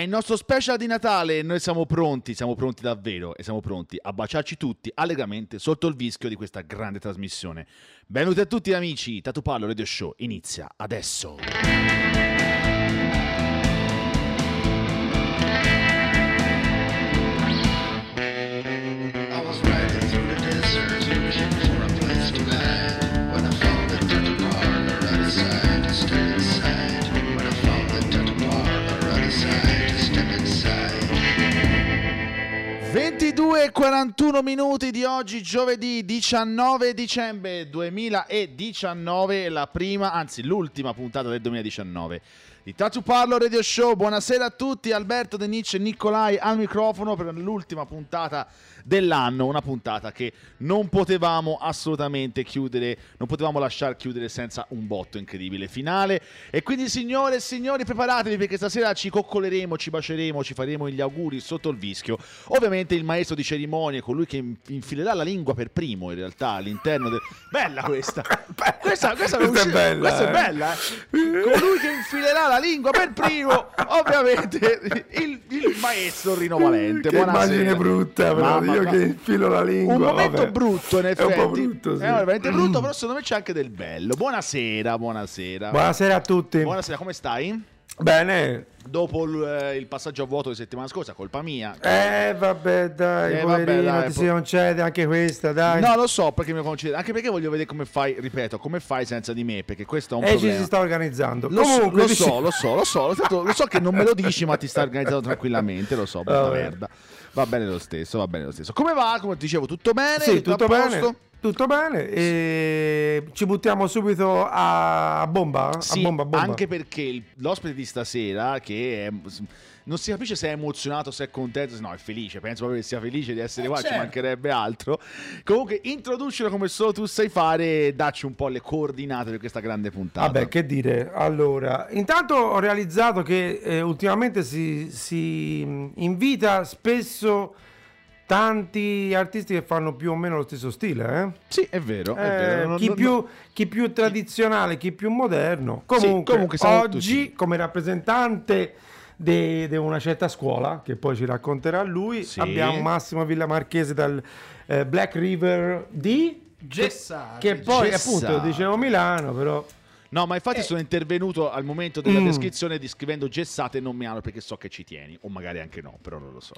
È il nostro special di Natale e noi siamo pronti, siamo pronti davvero e siamo pronti a baciarci tutti allegramente sotto il vischio di questa grande trasmissione. Benvenuti a tutti amici, Tatu Pallo Radio Show inizia adesso. E 41 minuti di oggi, giovedì 19 dicembre 2019, la prima, anzi l'ultima puntata del 2019 di Tatu Parlo Radio Show. Buonasera a tutti, Alberto De Nietzsche e Nicolai al microfono per l'ultima puntata dell'anno, una puntata che non potevamo assolutamente chiudere, non potevamo lasciare chiudere senza un botto incredibile finale. E quindi signore e signori preparatevi perché stasera ci coccoleremo, ci baceremo, ci faremo gli auguri sotto il vischio. Ovviamente il maestro di cerimonie, colui che infilerà la lingua per primo in realtà all'interno del... Bella questa! questa, questa, Questa è bella, questa è eh. bella, eh. Colui che infilerà la lingua per primo, ovviamente il, il maestro Rino Valente. Che Buonasera. immagine brutta, però Mamma, io che infilo la lingua. un momento vabbè. brutto in È effetti un po' brutto, sì. è veramente brutto però secondo me c'è anche del bello buonasera buonasera Buonasera a tutti. buonasera come stai? Bene. dopo il, eh, il passaggio a vuoto di settimana scorsa colpa mia Eh, vabbè, dai, Eh, vabbè, poverino, dai, ti po- si concede anche questa, dai. No, lo so perché mi concede, anche perché voglio vedere come fai, ripeto, come fai senza di me, perché questo è un e ci problema. si sta organizzando. Lo, so, Comunque, lo dici- so, lo so, lo so, lo so, lo so che non me lo dici, ma ti sta organizzando tranquillamente, lo so, brutta Vabbè. merda. Va bene lo stesso, va bene lo stesso. Come va? Come ti dicevo, tutto bene? Sì, tutto bene. Tutto bene. E ci buttiamo subito a, bomba? Sì, a bomba, bomba. anche perché l'ospite di stasera, che è- non si capisce se è emozionato, se è contento, se no è felice, penso proprio che sia felice di essere Eh, qua, ci certo. mancherebbe altro. Comunque, introducilo come solo tu sai fare e dacci un po' le coordinate di questa grande puntata. Vabbè, che dire. Allora, intanto ho realizzato che eh, ultimamente si, si mh, invita spesso tanti artisti che fanno più o meno lo stesso stile, eh? Sì, è vero, è Eh, vero. Non- chi, non- più, chi più tradizionale, chi più moderno. Comunque, comunque siamo oggi, tutti- come rappresentante di una certa scuola, che poi ci racconterà lui, Sì. abbiamo Massimo Villamarchese dal eh, Black River di... Gessari. Che poi, Gessari. appunto, dicevo Milano, però... No, ma infatti sono intervenuto al momento della Mm. descrizione descrivendo Gessate e non Milano perché so che ci tieni, o magari anche no, però non lo so.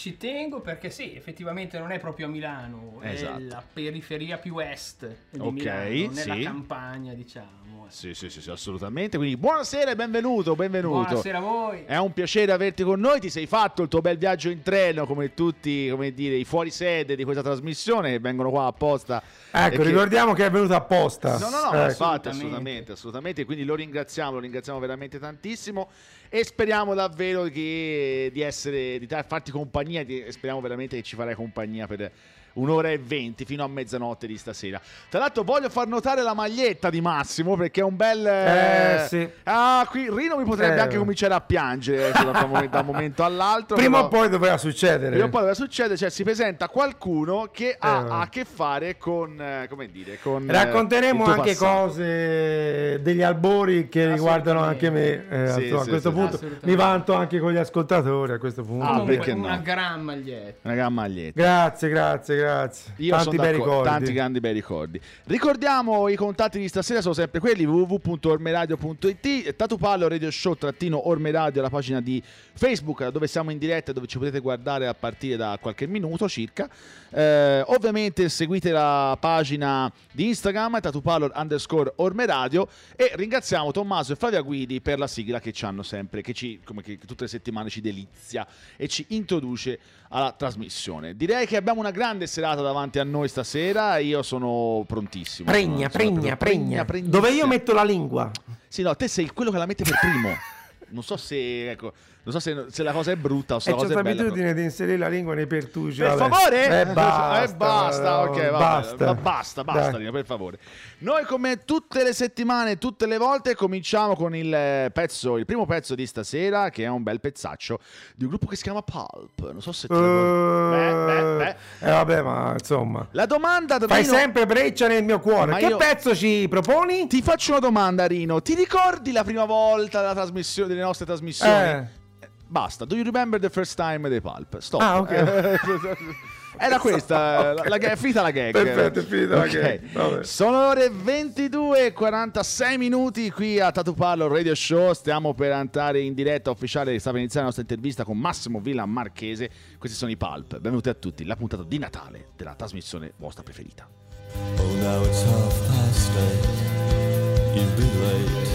Ci tengo perché sì, effettivamente non è proprio a Milano, Esatto. è la periferia più est di Ok, Milano, nella sì. campagna, diciamo. Sì, sì, sì, sì, assolutamente. Quindi buonasera e benvenuto, benvenuto. Buonasera a voi. È un piacere averti con noi, ti sei fatto il tuo bel viaggio in treno come tutti, come dire, i fuorisede di questa trasmissione che vengono qua apposta. Ecco, che- ricordiamo che è venuto apposta. No, no, no, infatti, Assolutamente. assolutamente, assolutamente. Quindi lo ringraziamo, lo ringraziamo veramente tantissimo e speriamo davvero che, di essere, di farti compagnia di- speriamo veramente che ci farai compagnia per un'ora e venti fino a mezzanotte di stasera. Tra l'altro voglio far notare la maglietta di Massimo perché è un bel... Eh, sì. Ah, qui Rino mi potrebbe Eh. anche cominciare a piangere eh, da, un momento, da un momento all'altro. Prima però- o poi doveva succedere. Prima o poi cosa succede? Cioè, si presenta qualcuno che ha Eh. a che fare con, eh, come dire, con eh, Racconteremo anche passato. cose degli albori che riguardano anche me. Eh, Sì, sì, a questo sì, punto mi vanto anche con gli ascoltatori. A questo punto. Ah, perché no? una gran maglietta. Una gran maglietta. Grazie, grazie, grazie. Io Tanti bei ricordi. tanti grandi bei ricordi. Ricordiamo i contatti di stasera sono sempre quelli www.ormeradio.it Tatupallo Radio Show trattino Ormeradio la pagina di Facebook dove siamo in diretta e dove ci potete guardare a partire da qualche minuto circa. Eh, ovviamente seguite la pagina di Instagram Tatupallo underscore Ormeradio e ringraziamo Tommaso e Flavia Guidi per la sigla che ci hanno sempre, che ci come che tutte le settimane ci delizia e ci introduce alla trasmissione. Direi che abbiamo una grande serata davanti a noi stasera. Io sono prontissimo. Pregna, Sono- pregna, pregna. pregnissima. Dove io metto la lingua. Sì, no, te sei quello che la mette per primo. Non so se, ecco, non so se, se la cosa è brutta o se E la cosa è bella. l'abitudine di inserire la lingua nei pertugi. Per vabbè. favore? Eh, basta. Eh, basta, ok, basta. Ma basta, basta. Rino, per favore. Noi come tutte le settimane, tutte le volte, cominciamo con il eh, pezzo, il primo pezzo di stasera, che è un bel pezzaccio di un gruppo che si chiama Pulp. Non so se te lo Beh, beh, beh. Eh, vabbè, ma insomma. La domanda da Fai Rino- sempre breccia nel mio cuore. Ma che io- pezzo ci proponi? Ti faccio una domanda, Rino. Ti ricordi la prima volta della trasmissione, delle nostre trasmissioni? Eh. Basta. Do you remember the first time dei Pulp? Stop. Ah, ok. Era questa, la, la, gag- è finita la gag. Perfetto, è finita la Ok. gag, vabbè. Sono ore 22 e 46 minuti qui a Tatu Parlo Radio Show. Stiamo per andare in diretta ufficiale. Sta per iniziare la nostra intervista con Massimo Villa Marchese. Questi sono i Pulp. Benvenuti a tutti. La puntata di Natale della trasmissione vostra preferita. Oh, now it's half past eight. You'll be late.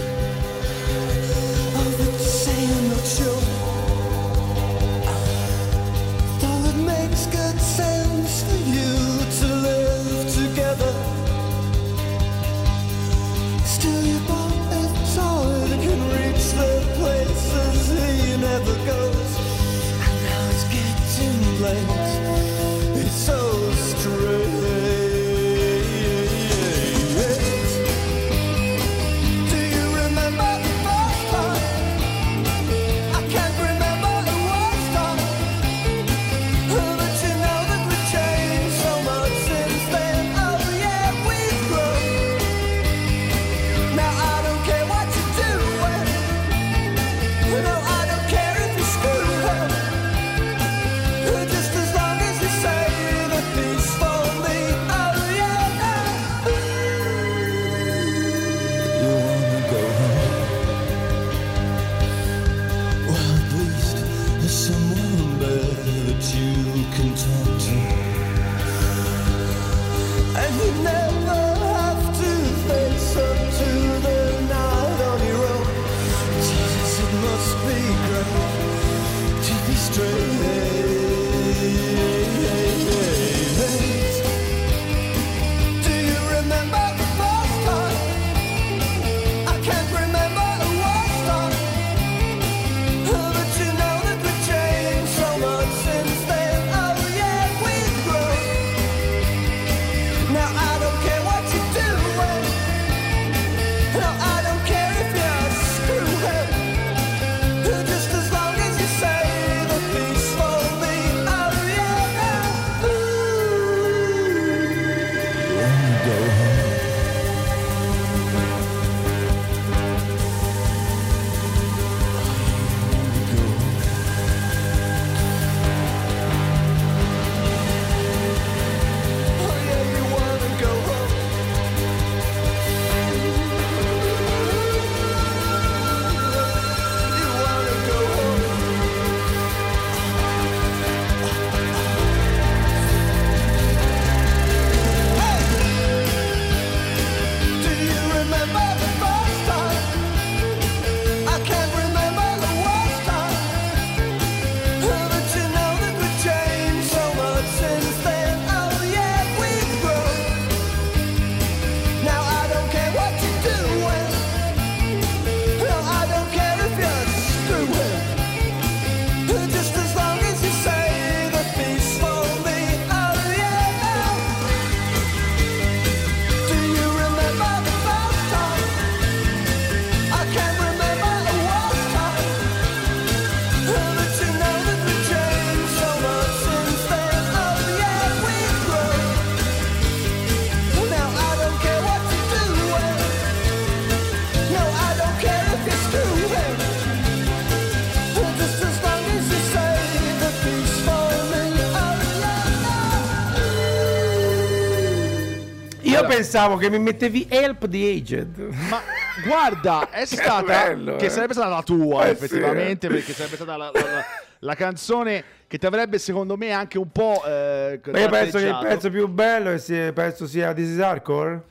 Pensavo che mi mettevi Help the Aged. Ma guarda, è stata bello, che eh. sarebbe stata la tua Eh, effettivamente, sì, perché sarebbe stata la, la- la- la canzone che ti avrebbe secondo me anche un po' eh, io penso che il pezzo più bello sia- penso sia This is Hardcore.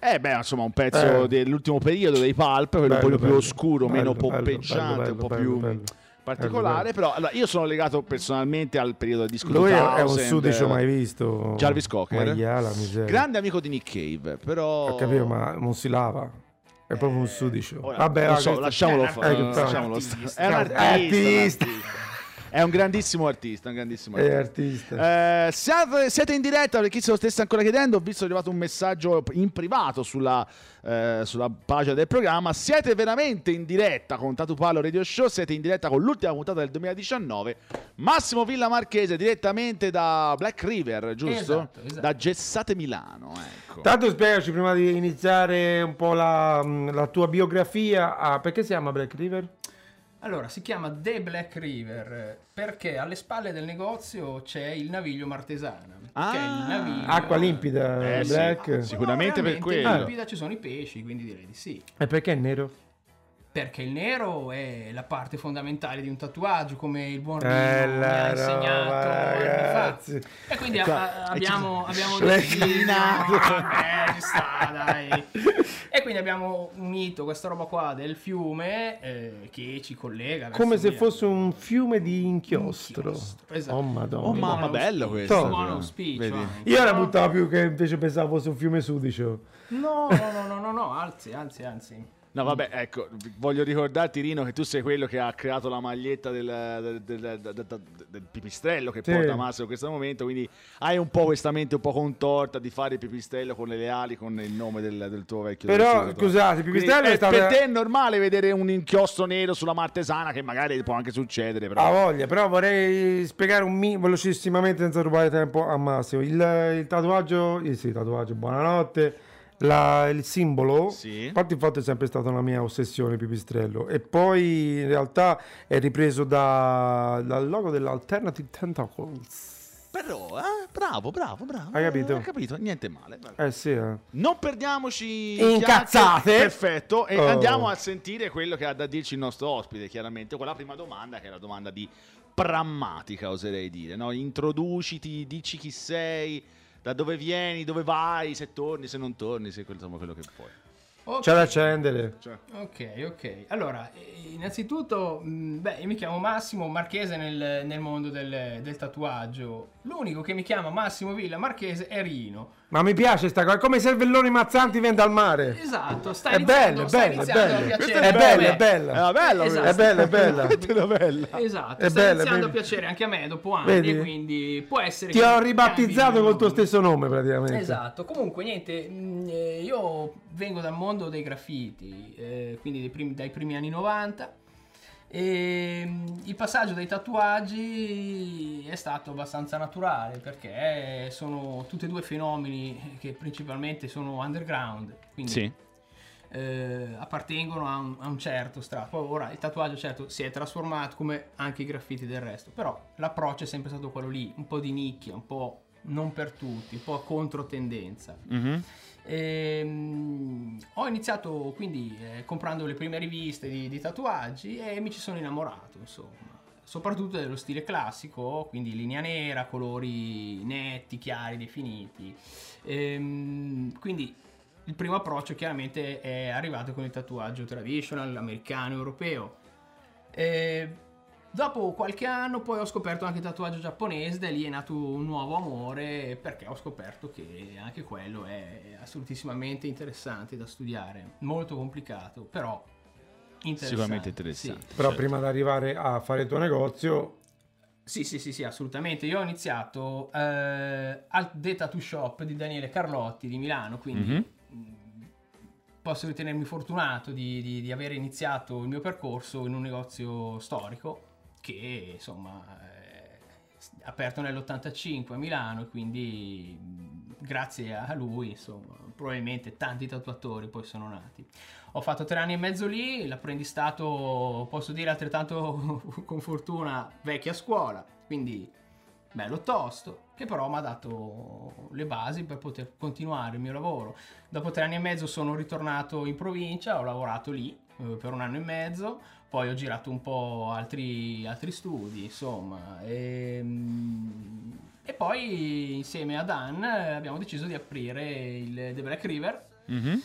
Eh beh, insomma, un pezzo Eh. dell'ultimo periodo dei Pulp, quello un Bello, po' più bello, oscuro, meno bello, bello, poppeggiante, un po' più. Particolare, però allora, io sono legato personalmente al periodo disco Lui è, un 2000, sudicio mai visto. Jarvis Cocker. Maiala. Grande amico di Nick Cave, però Ho capito, ma non si lava. È proprio un sudicio. Ora, Vabbè, so, lasciamolo Eh, fare. eh, lasciamolo stare. È un artista. artista. È un grandissimo artista, un grandissimo È artista. artista. Eh, siate, siete in diretta per chi se lo stesse ancora chiedendo. Ho visto è arrivato un messaggio in privato sulla, eh, sulla pagina del programma. Siete veramente in diretta con Tatu Palo Radio Show. Siete in diretta con l'ultima puntata del 2019. Massimo Villa Marchese direttamente da Black River, giusto? Esatto, esatto. Da Gessate Milano. Ecco. Tanto spiegaci prima di iniziare un po' la, la tua biografia. ah, perché si chiama Black River? Allora, si chiama The Black River perché alle spalle del negozio c'è il naviglio Martesana. Ah, che è il naviglio... Acqua limpida, Eh, black. Sì. Sicuramente per quello. limpida ci sono i pesci, quindi direi di sì. E perché è nero? Perché il nero è la parte fondamentale di un tatuaggio, come il buon Rino Eh, mi ha insegnato roba, anni ragazzi. fa. E quindi Qua- a- abbiamo, abbiamo deciso... Vabbè, ci sta, dai. E quindi abbiamo unito questa roba qua del fiume eh, che ci collega. Come se Milano. fosse un fiume di inchiostro. Inchiostro, esatto. Oh madonna. Oh, mamma, bello questo. Un buon auspicio. Vedi? Io la buttavo più che invece pensavo fosse un fiume sudicio. No, no, no, no, no, no, anzi, anzi, anzi. No, vabbè, ecco, voglio ricordarti, Rino, che tu sei quello che ha creato la maglietta del, del- del- del- pipistrello che Sì. porta Massimo in questo momento, quindi hai un po' questa mente un po' contorta di fare il pipistrello con le ali, con il nome del, del tuo vecchio Però, tatuatore. scusate, il Quindi pipistrello è stato- Per te è normale vedere un inchiostro nero sulla martesana, che magari può anche succedere, però... Ha voglia, però vorrei spiegare un mi velocissimamente senza rubare tempo a Massimo. Il, il tatuaggio, eh sì, tatuaggio, buonanotte. La- il simbolo, Sì. infatti, infatti è sempre stata una mia ossessione il pipistrello. E poi in realtà è ripreso da- dal logo dell'Alternative Tentacles. Però, eh, bravo, bravo, bravo. Hai capito? Hai capito, niente male. Eh sì, eh. Non perdiamoci Incazzate. chiacchiere. Perfetto. E Oh. andiamo a sentire quello che ha da dirci il nostro ospite, chiaramente, con la prima domanda, che è la domanda di prammatica, oserei dire. No? Introduciti, dici chi sei, da dove vieni, dove vai, se torni, se non torni, se insomma quello che puoi. Ok. C'è da accendere. Cioè, Ok, ok. Allora, eh, innanzitutto, mh, beh, io mi chiamo Massimo Marchese nel, nel mondo del, del tatuaggio. L'unico che mi chiama Massimo Villa Marchese è Rino. Ma mi piace sta cosa, come i cervelloni mazzanti vende al mare. Esatto, sta È iniziando, bello, è sta bello, è iniziando a bello. piacere È bella, è bella. È bella, Esatto. È bella, è bella. È bella. Esatto, È sta bella, iniziando a piacere anche a me dopo anni, Vedi? quindi può essere Ti che ho ribattezzato col tuo stesso nome praticamente. Esatto, comunque niente, mh, eh, io vengo dal mondo dei graffiti, eh, quindi dai primi, dai primi anni 90 e mh, il passaggio dai tatuaggi è stato abbastanza naturale perché sono tutti e due fenomeni che principalmente sono underground, quindi Sì. eh, appartengono a un, a un certo strato. Ora il tatuaggio certo si è trasformato come anche i graffiti del resto, però l'approccio è sempre stato quello lì, un po' di nicchia, un po' non per tutti, un po' controtendenza. Mhm. Ehm, ho iniziato quindi eh, comprando le prime riviste di, di tatuaggi e mi ci sono innamorato, insomma. Soprattutto dello stile classico, quindi linea nera, colori netti, chiari, definiti. Ehm, quindi il primo approccio chiaramente è arrivato con il tatuaggio traditional, americano, europeo. E dopo qualche anno poi ho scoperto anche il tatuaggio giapponese, da lì è nato un nuovo amore perché ho scoperto che anche quello è assolutissimamente interessante da studiare, molto complicato, però interessante. Sicuramente interessante. Sì. Però Certo. prima di arrivare a fare il tuo negozio, Sì, sì, sì, sì, assolutamente. Io ho iniziato eh, al The Tattoo Shop di Daniele Carlotti di Milano, quindi Mhm. mh, posso ritenermi fortunato di, di- di aver iniziato il mio percorso in un negozio storico che insomma è aperto nell'85 a Milano e quindi mh, grazie a lui insomma probabilmente tanti tatuatori poi sono nati. Ho fatto tre anni e mezzo lì, l'apprendistato posso dire altrettanto con fortuna vecchia scuola, quindi bello tosto, che però mi ha dato le basi per poter continuare il mio lavoro. Dopo tre anni e mezzo sono ritornato in provincia, ho lavorato lì eh, per un anno e mezzo, poi ho girato un po' altri, altri studi, insomma. E, mm, e poi insieme a Dan eh, abbiamo deciso di aprire il The Black River Mhm.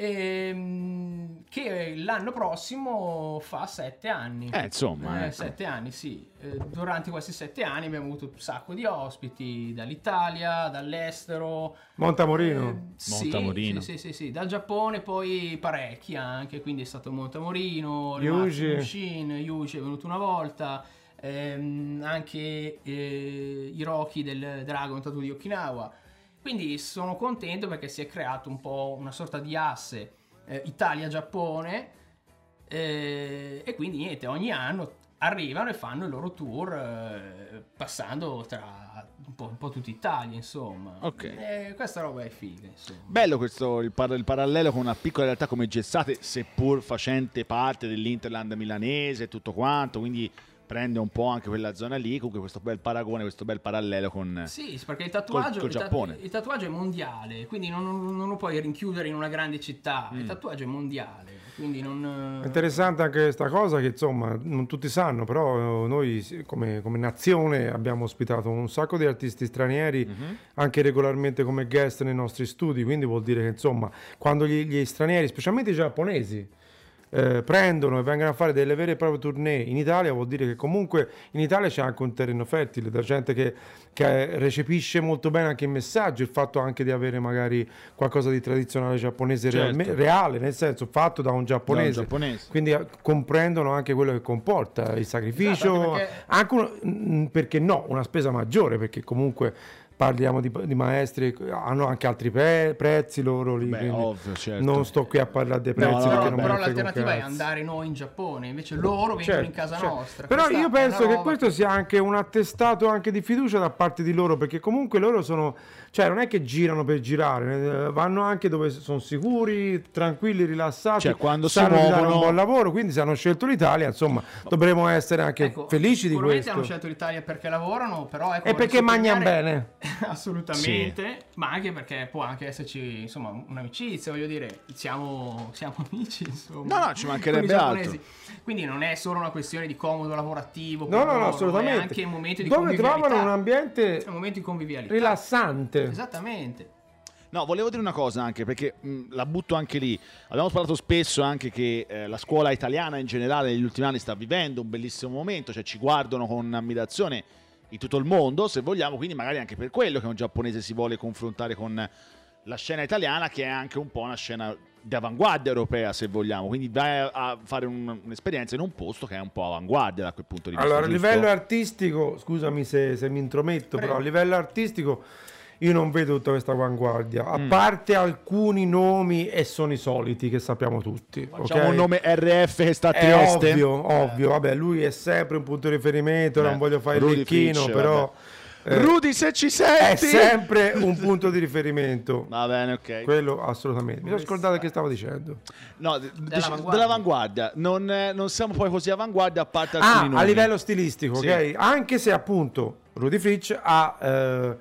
Ehm, che l'anno prossimo fa sette anni. Eh, insomma, Eh, ecco. sette anni, sì. Eh, durante questi sette anni abbiamo avuto un sacco di ospiti dall'Italia, dall'estero. Montamorino. Eh, sì, Montamorino. Sì, sì, sì, sì. Dal Giappone poi parecchi anche, quindi è stato Montamorino, Yuji. Yushin, Yuji è venuto una volta, ehm, anche eh, Hiroki del Dragon Tattoo di Okinawa. Quindi sono contento perché si è creato un po' una sorta di asse eh, Italia-Giappone eh, e quindi niente, ogni anno arrivano e fanno il loro tour eh, passando tra un po', un po' tutta Italia, insomma. Ok. E questa roba è figa, insomma. Bello questo il, par- il parallelo con una piccola realtà come Gessate, seppur facente parte dell'Interland milanese e tutto quanto, quindi prende un po' anche quella zona lì, comunque questo bel paragone, questo bel parallelo con... Sì, sì, perché il tatuaggio, col il ta- Giappone. il tatuaggio è mondiale, quindi non, non- lo puoi rinchiudere in una grande città. Mm. Il tatuaggio è mondiale, quindi non... È interessante anche questa cosa che insomma non tutti sanno, però eh, noi come, come nazione abbiamo ospitato un sacco di artisti stranieri Mhm. anche regolarmente come guest nei nostri studi, quindi vuol dire che insomma quando gli, gli stranieri, specialmente i giapponesi, eh, prendono e vengono a fare delle vere e proprie tournée in Italia, vuol dire che comunque in Italia c'è anche un terreno fertile, da gente che, che recepisce molto bene anche il messaggio, il fatto anche di avere magari qualcosa di tradizionale giapponese Certo. realme- reale, nel senso fatto da un giapponese. Da un giapponese. Quindi eh, comprendono anche quello che comporta il sacrificio, Esatto, anche perché- anche mm, perché no, una spesa maggiore, perché comunque parliamo di, di maestri, hanno anche altri pre- prezzi loro lì, Beh, ovvio, certo. non sto qui a parlare dei No, prezzi no, non me però l'alternativa è andare noi in Giappone, invece loro vengono Certo, in casa certo. nostra. Però Questa io penso che roba questo sia anche un attestato anche di fiducia da parte di loro, perché comunque loro sono, cioè non è che girano per girare, eh, vanno anche dove sono sicuri, tranquilli, rilassati, Cioè, quando si sanno di dare muovono- un buon lavoro, quindi se hanno scelto l'Italia, insomma, dovremmo essere anche Ecco, felici di sicuramente questo. hanno scelto l'Italia perché lavorano, però ecco, E perché mangiano bene. Assolutamente, ma anche perché può anche esserci insomma un'amicizia, voglio dire, siamo, siamo amici insomma. No, no, ci mancherebbe altro. Quindi non è solo una questione di comodo lavorativo, No, no, no, assolutamente. È anche un momento di Dove convivialità. trovano un ambiente un momento di convivialità. rilassante. Esattamente. No, volevo dire una cosa anche perché mh, la butto anche lì. Abbiamo parlato spesso anche che eh, la scuola italiana in generale negli ultimi anni sta vivendo un bellissimo momento, cioè ci guardano con ammirazione in tutto il mondo, se vogliamo, quindi magari anche per quello che un giapponese si vuole confrontare con la scena italiana che è anche un po' una scena di avanguardia europea, se vogliamo, quindi vai a- fare un- un'esperienza in un posto che è un po' avanguardia da quel punto di vista. Allora, a livello artistico, scusami se, se mi intrometto, Prego. però a livello artistico io non vedo tutta questa avanguardia, a Mm. parte alcuni nomi e sono i soliti che sappiamo tutti. Facciamo ok? un nome RF che sta a È Trieste. ovvio, ovvio, vabbè, lui è sempre un punto di riferimento, Beh, non voglio fare il Rudy lecchino, Fitch, però eh, Rudy, se ci è senti! sempre un punto di riferimento. Va bene, ok. Quello assolutamente. Mi sono scordato che stavo dicendo. No, d- Dell'avanguardia. dell'avanguardia. Non, eh, non siamo poi così avanguardia a parte alcuni Ah, nomi. a livello stilistico, Sì. ok? Anche se appunto Rudy Fitch ha eh,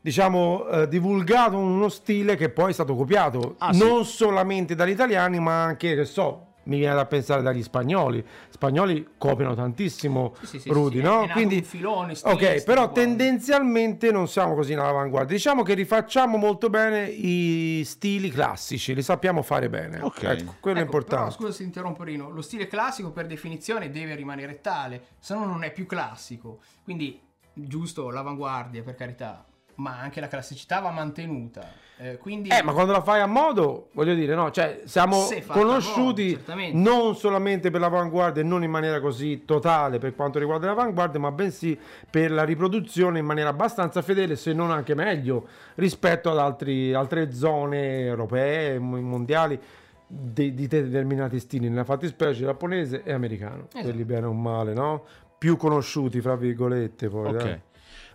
diciamo eh, divulgato uno stile che poi è stato copiato Ah, sì. non solamente dagli italiani, ma anche che so, mi viene da pensare dagli spagnoli. Gli spagnoli copiano tantissimo Sì, sì, sì, Rudy, sì, no? è nato Quindi un filone Ok, però guarda. tendenzialmente non siamo così all'avanguardia. Diciamo che rifacciamo molto bene i stili classici, li sappiamo fare bene. Ok. Ecco, quello è Ecco, importante. Però, scusa se ti interrompo Rino, lo stile classico per definizione deve rimanere tale, se no non è più classico. Quindi giusto l'avanguardia per carità, ma anche la classicità va mantenuta. Eh, quindi Eh, ma quando la fai a modo, voglio dire, no, cioè siamo conosciuti modo, non solamente per l'avanguardia e non in maniera così totale per quanto riguarda l'avanguardia, ma bensì per la riproduzione in maniera abbastanza fedele, se non anche meglio, rispetto ad altri- altre zone europee, mo- mondiali di, di determinati stili, nella fattispecie giapponese e americano, Esatto. quelli bene o male, no? Più conosciuti, fra virgolette, poi. Ok.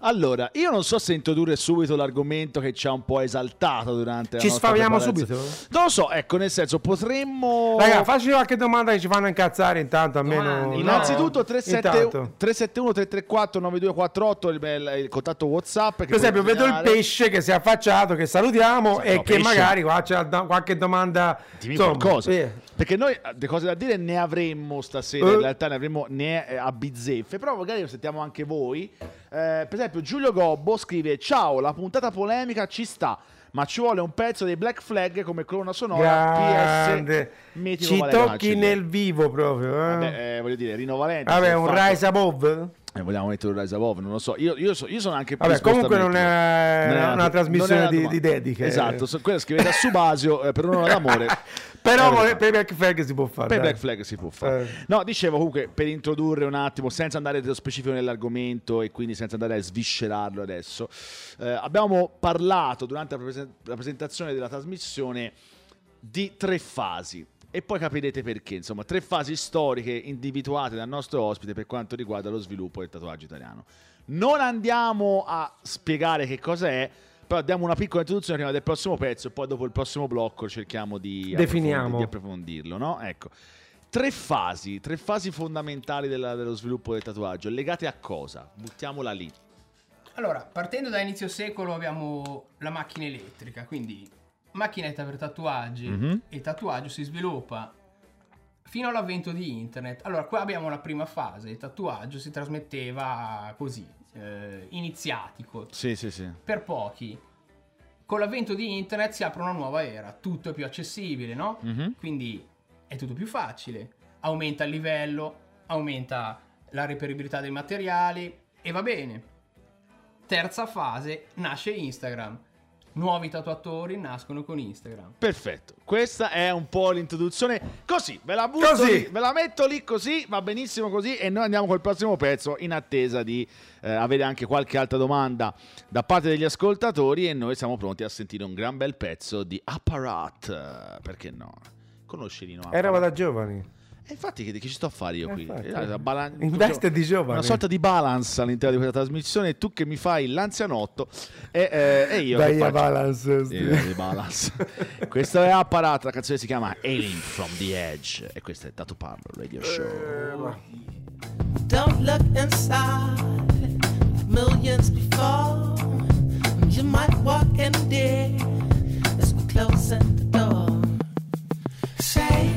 Allora, io non so se introdurre subito l'argomento che ci ha un po' esaltato durante la Ci sfaviamo subito? Non lo so, ecco, nel senso, potremmo... Raga, facci qualche domanda che ci fanno incazzare intanto almeno. No? Innanzitutto 37 Intanto. 371 334 9248 il, contatto WhatsApp Per esempio, vedo il pesce che si è affacciato, che salutiamo Sì, e no, che pesce. magari qua c'è qualche domanda. Dimmi insomma, qualcosa. eh. Perché noi eh, le cose da dire ne avremmo stasera, Eh. in realtà ne avremmo ne eh, a bizzeffe, però magari lo sentiamo anche voi. Eh, per esempio Giulio Gobbo scrive "Ciao, la puntata polemica ci sta, ma ci vuole un pezzo dei Black Flag come colonna sonora Grande. PS mitico Ci Valerio tocchi Angeli". nel vivo proprio. Eh? Vabbè, eh, voglio dire, Rino. Vabbè, un fatto- Rise Above? Eh, vogliamo mettere un Rise Above, non lo so. Io, io, so- io sono anche Vabbè, comunque non è metterlo. una trasmissione non è di- di dediche. Esatto, so- quella scrivete a Subasio eh, per un'ora d'amore. Però Eh, per Black Flag si può fare. Per dai. Black Flag si può fare. Eh. No, dicevo comunque per introdurre un attimo, senza andare nello specifico nell'argomento e quindi senza andare a sviscerarlo adesso, eh, abbiamo parlato durante la presentazione della trasmissione di tre fasi. E poi capirete perché. Insomma, tre fasi storiche individuate dal nostro ospite per quanto riguarda lo sviluppo del tatuaggio italiano. Non andiamo a spiegare che cosa è, però diamo una piccola introduzione prima del prossimo pezzo e poi dopo il prossimo blocco cerchiamo di, Definiamo. approfondi- di approfondirlo, no? Ecco. Tre fasi, tre fasi fondamentali della- dello sviluppo del tatuaggio, legate a cosa? Buttiamola lì. Allora, partendo da inizio secolo abbiamo la macchina elettrica, quindi macchinetta per tatuaggi. Mhm. Il tatuaggio si sviluppa fino all'avvento di internet. Allora, qua abbiamo la prima fase, il tatuaggio si trasmetteva così, eh, iniziatico, Sì, sì, sì. per pochi. Con l'avvento di internet si apre una nuova era, tutto è più accessibile, no? Mhm. Quindi è tutto più facile, aumenta il livello, aumenta la reperibilità dei materiali e va bene. Terza fase, nasce Instagram. Nuovi tatuatori nascono con Instagram. Perfetto, questa è un po' l'introduzione. Così, ve la butto Così. lì, ve la metto lì così, va benissimo così e noi andiamo col prossimo pezzo in attesa di eh, avere anche qualche altra domanda da parte degli ascoltatori e noi siamo pronti a sentire un gran bel pezzo di Apparat, perché no? Conosci Nino Apparat? Eravamo da giovani. E infatti che, che ci sto a fare io Eh, qui? infatti. Eh, la bala- In veste di giovane. Una sorta di balance all'interno di questa trasmissione, tu che mi fai l'anzianotto e, eh, e io che Vai a balance. di balance. questo è Apparat, la canzone si chiama Alien from the Edge e questo è Tattoo Parlo Radio Show. Don't look inside. Millions before. You might walk in there as we're closing the door. Say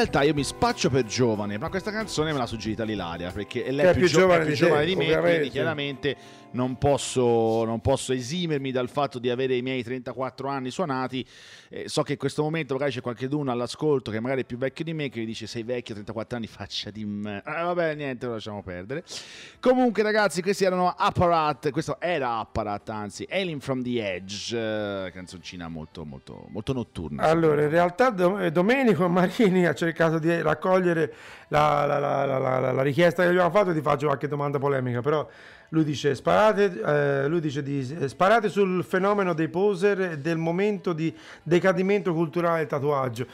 realtà io mi spaccio per giovane, ma questa canzone me l'ha suggerita l'Ilaria perché lei è più, gio- è più giovane di me, quindi chiaramente non posso, non posso esimermi dal fatto di avere i miei 34 anni suonati. Eh, so che in questo momento magari c'è qualcuno all'ascolto che magari è più vecchio di me che mi dice sei vecchio, 34 anni, faccia di me. Eh, vabbè, niente, lo lasciamo perdere. Comunque ragazzi, questi erano Apparat, questo era Apparat, anzi, Alien from the Edge, eh, canzoncina molto, molto, molto notturna. Allora, in realtà Do- Domenico Marini ha cercato di raccogliere la, la- la- la- la- la richiesta che gli abbiamo fatto, ti faccio qualche domanda polemica, però lui dice, sparate, eh, lui dice di, eh, sparate sul fenomeno dei poser e del momento di decadimento culturale del tatuaggio.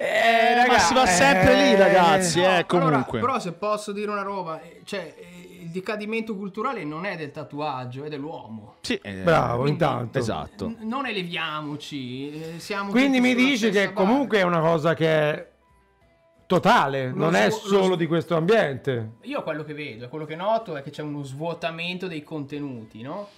Eh, ma si va sempre lì, ragazzi, No, eh, comunque. allora, però se posso dire una roba, eh, cioè eh, il decadimento culturale non è del tatuaggio, è dell'uomo. Sì, eh, Bravo, Quindi- intanto. Esatto. N- non eleviamoci, eh, siamo Quindi mi dice che comunque è una cosa che è totale, Lo non è solo di questo ambiente. Io quello che vedo e quello che noto è che c'è uno svuotamento dei contenuti, no?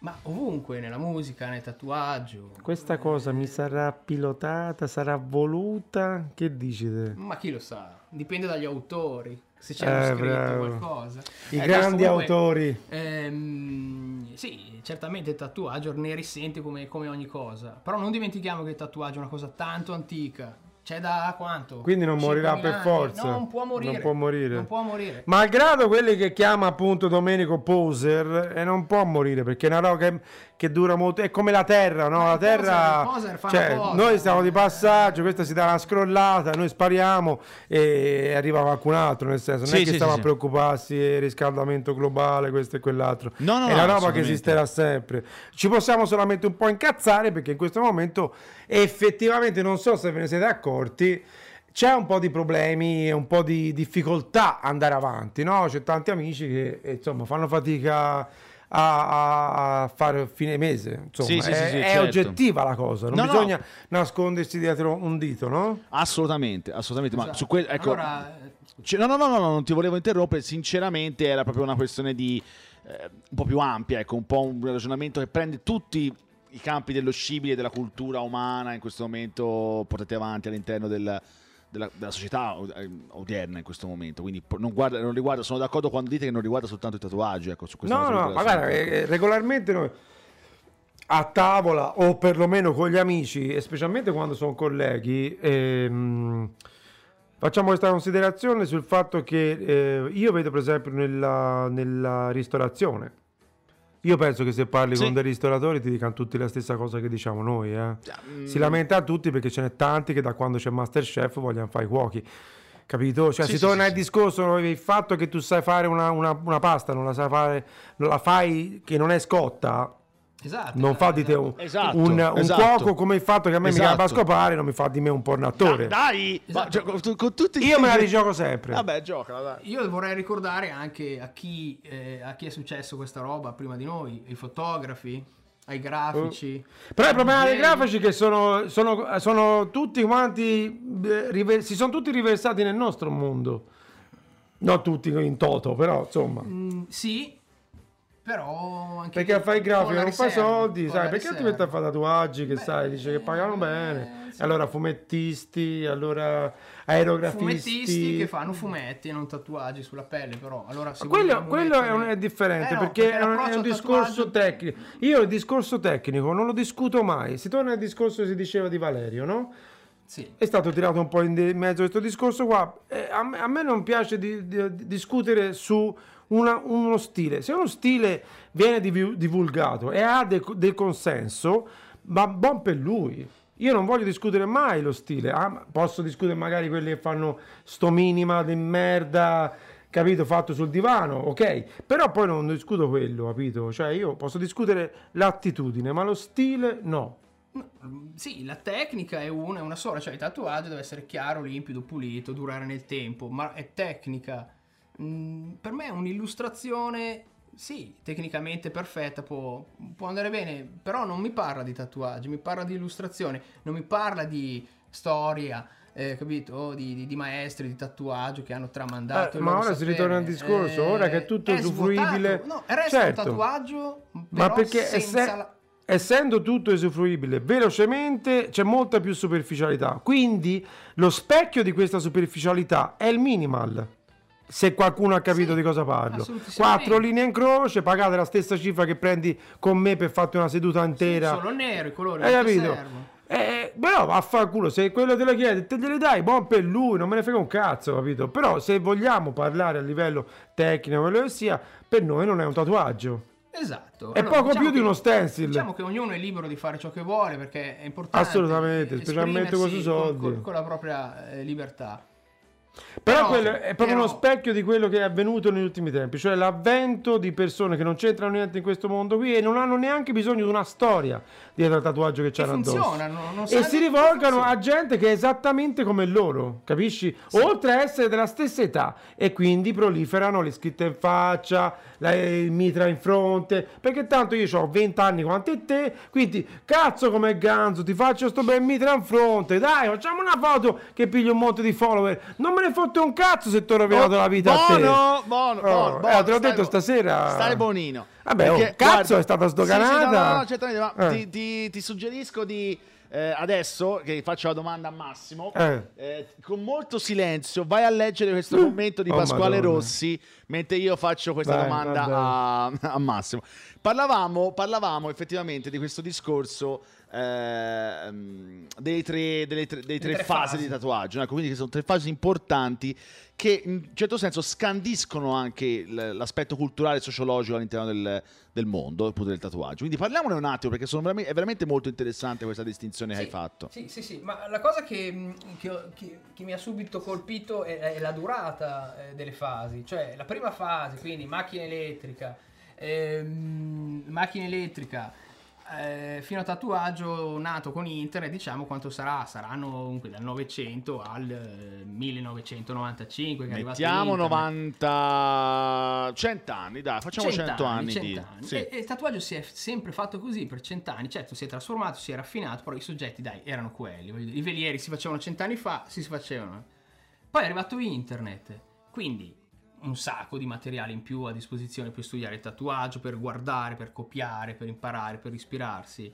Ma ovunque, nella musica, nel tatuaggio. Questa cosa mi sarà pilotata, sarà voluta? Che dici te? Ma chi lo sa? Dipende dagli autori. Se c'è Eh, scritto bravo. qualcosa. I Eh, grandi autori. ehm, sì, certamente il tatuaggio ne risente come, come ogni cosa. Però non dimentichiamo che il tatuaggio è una cosa tanto antica. C'è da quanto? Quindi non morirà 5.000 per anni? forza. No, non può morire. Non può morire. Non può morire. Malgrado quelli che chiama appunto Domenico Poser, e non può morire perché è una roba che, che dura molto. È come la terra, no? La terra. poser- poser cioè, cosa. noi stiamo di passaggio, questa si dà una scrollata, noi spariamo e arriva qualcun altro. Nel senso, non Sì, è che sì, stiamo sì, a preoccuparsi del riscaldamento globale, questo e quell'altro. No, no, è no, una roba che esisterà sempre. Ci possiamo solamente un po' incazzare perché in questo momento effettivamente non so se ve ne siete accorti. C'è un po' di problemi e un po' di difficoltà andare avanti, no? C'è tanti amici che eh, insomma fanno fatica a, a- fare fine mese. Insomma, Sì, sì, è, sì, è certo. oggettiva la cosa, non No, no. bisogna nascondersi dietro un dito, no? Assolutamente, assolutamente. Ma Esatto. su quel, ecco, Allora, eh, Cioè, no, no, no, no, no, non ti volevo interrompere. Sinceramente, era proprio una questione di eh, un po' più ampia, ecco, un po' un ragionamento che prende tutti i campi dello scibile, della cultura umana in questo momento portati avanti all'interno del- della, della società eh, odierna in questo momento. Quindi non, guarda, non riguarda, sono d'accordo quando dite che non riguarda soltanto i tatuaggi. Ecco, su questa No, no, ma guarda, d'accordo. eh, regolarmente noi a tavola o perlomeno con gli amici, e specialmente quando sono colleghi, ehm, facciamo questa considerazione sul fatto che eh, io vedo per esempio nella, nella ristorazione. Io penso che se parli Sì. con dei ristoratori ti dicano tutti la stessa cosa che diciamo noi. eh. mm. Si lamentano tutti perché ce n'è tanti che da quando c'è Masterchef vogliono fare i cuochi. Capito? Cioè Sì, si sì, torna al discorso il fatto che tu sai fare una, una- una pasta, non la sai fare, non la fai che non è scotta, esatto. non fa di te un, Esatto, un- un esatto. cuoco come il fatto che a me mi Esatto. garba a scopare non mi fa di me un pornatore. Dai, ma, cioè, con, con tutti Io me la rigioco sempre. Vabbè, giocala, dai. Io vorrei ricordare anche a chi, eh, a chi è successo questa roba prima di noi, i fotografi, ai grafici. Però il problema dei grafici è che sono, sono- sono tutti quanti, eh, river- si sono tutti riversati nel nostro mondo. Non tutti in toto, però insomma. Mm, sì, però anche Perché fare il grafico non fai riserva, soldi, sai? Perché ti metti a fare tatuaggi che Beh, sai, dice che pagano eh, bene. sì. Allora fumettisti, allora aerografisti. Fumettisti che fanno fumetti e non tatuaggi sulla pelle, però. Allora, Quello, quello è, un- è differente Eh no, perché, è un, è un discorso tatuaggio- tecnico. Io il discorso tecnico non lo discuto mai. Si torna al discorso che si diceva di Valerio, no? Sì. È stato tirato un po' in mezzo questo discorso qua. Eh, a, me, a me non piace di- di- di discutere su una- uno stile. Se uno stile viene divu- divulgato e ha de- del consenso, ma buon per lui. Io non voglio discutere mai lo stile. Ah, posso discutere magari quelli che fanno sto minima di merda, capito, fatto sul divano, ok. Però poi non discuto quello, capito? Cioè io posso discutere l'attitudine, ma lo stile no. Mm, Sì, la tecnica è una, è una sola, cioè il tatuaggio deve essere chiaro, limpido, pulito, durare nel tempo, ma è tecnica. Mm, per me è un'illustrazione, sì, tecnicamente perfetta, può, può andare bene, però non mi parla di tatuaggi, mi parla di illustrazione, non mi parla di storia. eh, capito? Di, di- di maestri di tatuaggio che hanno tramandato. Eh, ma ora si ritorna al discorso, ora che è tutto usufruibile. svuotato. No, resta Certo. un tatuaggio, Ma perché senza esse- la- essendo tutto usufruibile velocemente c'è molta più superficialità. Quindi lo specchio di questa superficialità è il minimal. Se qualcuno ha capito Sì, di cosa parlo. Quattro linee in croce, pagate la stessa cifra che prendi con me per farti una seduta intera. Solo nero, i colori Hai capito? Eh, però vaffanculo, se quello te lo chiede, te gliele dai, buon per lui, non me ne frega un cazzo, capito? Però se vogliamo parlare a livello tecnico, quello che sia, per noi non è un tatuaggio. Esatto. È poco più di che- uno stencil. Diciamo che ognuno è libero di fare ciò che vuole perché è importante. Assolutamente, specialmente con i soldi. Con, con la propria eh, libertà. Però, Però- quello è proprio però- uno specchio di quello che è avvenuto negli ultimi tempi, cioè l'avvento di persone che non c'entrano niente in questo mondo qui e non hanno neanche bisogno di una storia dietro al tatuaggio che c'hanno addosso. E si rivolgano funziona. a gente che è esattamente come loro, capisci? Oltre a essere della stessa età e quindi proliferano le scritte in faccia, la, il mitra in fronte, perché tanto io ho 20 anni quanto te, quindi cazzo come ganzo, ti faccio sto bel mitra in fronte, dai, facciamo una foto che piglio un monte di follower, non me ne fotte un cazzo se ti ho rovinato la vita a te. Buono, buono, Oh, buono, eh, buono, te l'ho detto bu- stasera. Stai buonino. Vabbè, oh, Perché, cazzo, è stata sì, sì, sdoganata. no, no, no, certamente, ma Eh. ti, ti- ti suggerisco di eh, adesso che faccio la domanda a Massimo, Eh. eh, con molto silenzio, vai a leggere questo commento di Oh, Pasquale Madonna. Rossi mentre io faccio questa Vai, domanda a, a Massimo. Parlavamo, parlavamo effettivamente di questo discorso ehm, dei tre, delle tre- dei tre tre fasi, fasi. di tatuaggio, ecco, quindi che sono tre fasi importanti che in certo senso scandiscono anche l'aspetto culturale e sociologico all'interno del, del mondo appunto del tatuaggio. Quindi parliamone un attimo perché sono veramente, è veramente molto interessante questa distinzione che Sì, hai fatto. Sì, sì, sì, ma la cosa che, mh, che che- che mi ha subito colpito è, è la durata eh, delle fasi. Cioè, la prima fase, quindi macchina elettrica, ehm, macchina elettrica, eh, fino a tatuaggio nato con internet, diciamo quanto sarà? Saranno comunque dal 900 al eh, 1995. Che è arrivato Mettiamo internet. 90 100 anni, dai, facciamo 100, 100 anni, anni, di 100 anni. sì. E, e il tatuaggio si è sempre fatto così per cent'anni. Certo, si è trasformato, si è raffinato, però i soggetti, dai, erano quelli. dire. I velieri si facevano cent'anni fa, si facevano. Poi è arrivato internet, quindi un sacco di materiale in più a disposizione per studiare il tatuaggio, per guardare, per copiare, per imparare, per ispirarsi.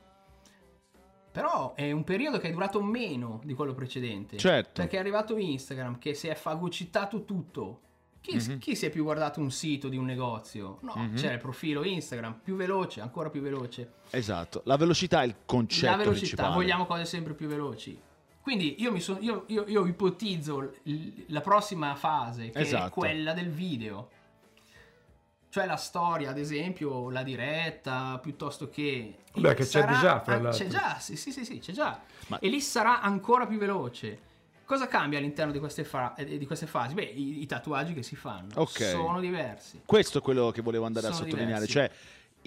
Però è un periodo che è durato meno di quello precedente. Certo. Perché è arrivato Instagram che si è fagocitato tutto. Chi, Mhm. chi si è più guardato un sito di un negozio? No, Mhm. c'era il profilo Instagram, più veloce, ancora più veloce. Esatto, la velocità è il concetto La velocità, principale. vogliamo cose sempre più veloci. Quindi io, mi son- io, io- io ipotizzo la prossima fase, che è Esatto. quella del video. Cioè la storia, ad esempio, la diretta, piuttosto che... Beh, che c'è già, fra l'altro. C'è già, sì, sì, sì, sì, c'è già. Ma- E lì sarà ancora più veloce. Cosa cambia all'interno di queste, fa- eh, di queste fasi? Beh, i, i tatuaggi che si fanno Ok. sono diversi. Questo è quello che volevo andare a Sono sottolineare, diversi. cioè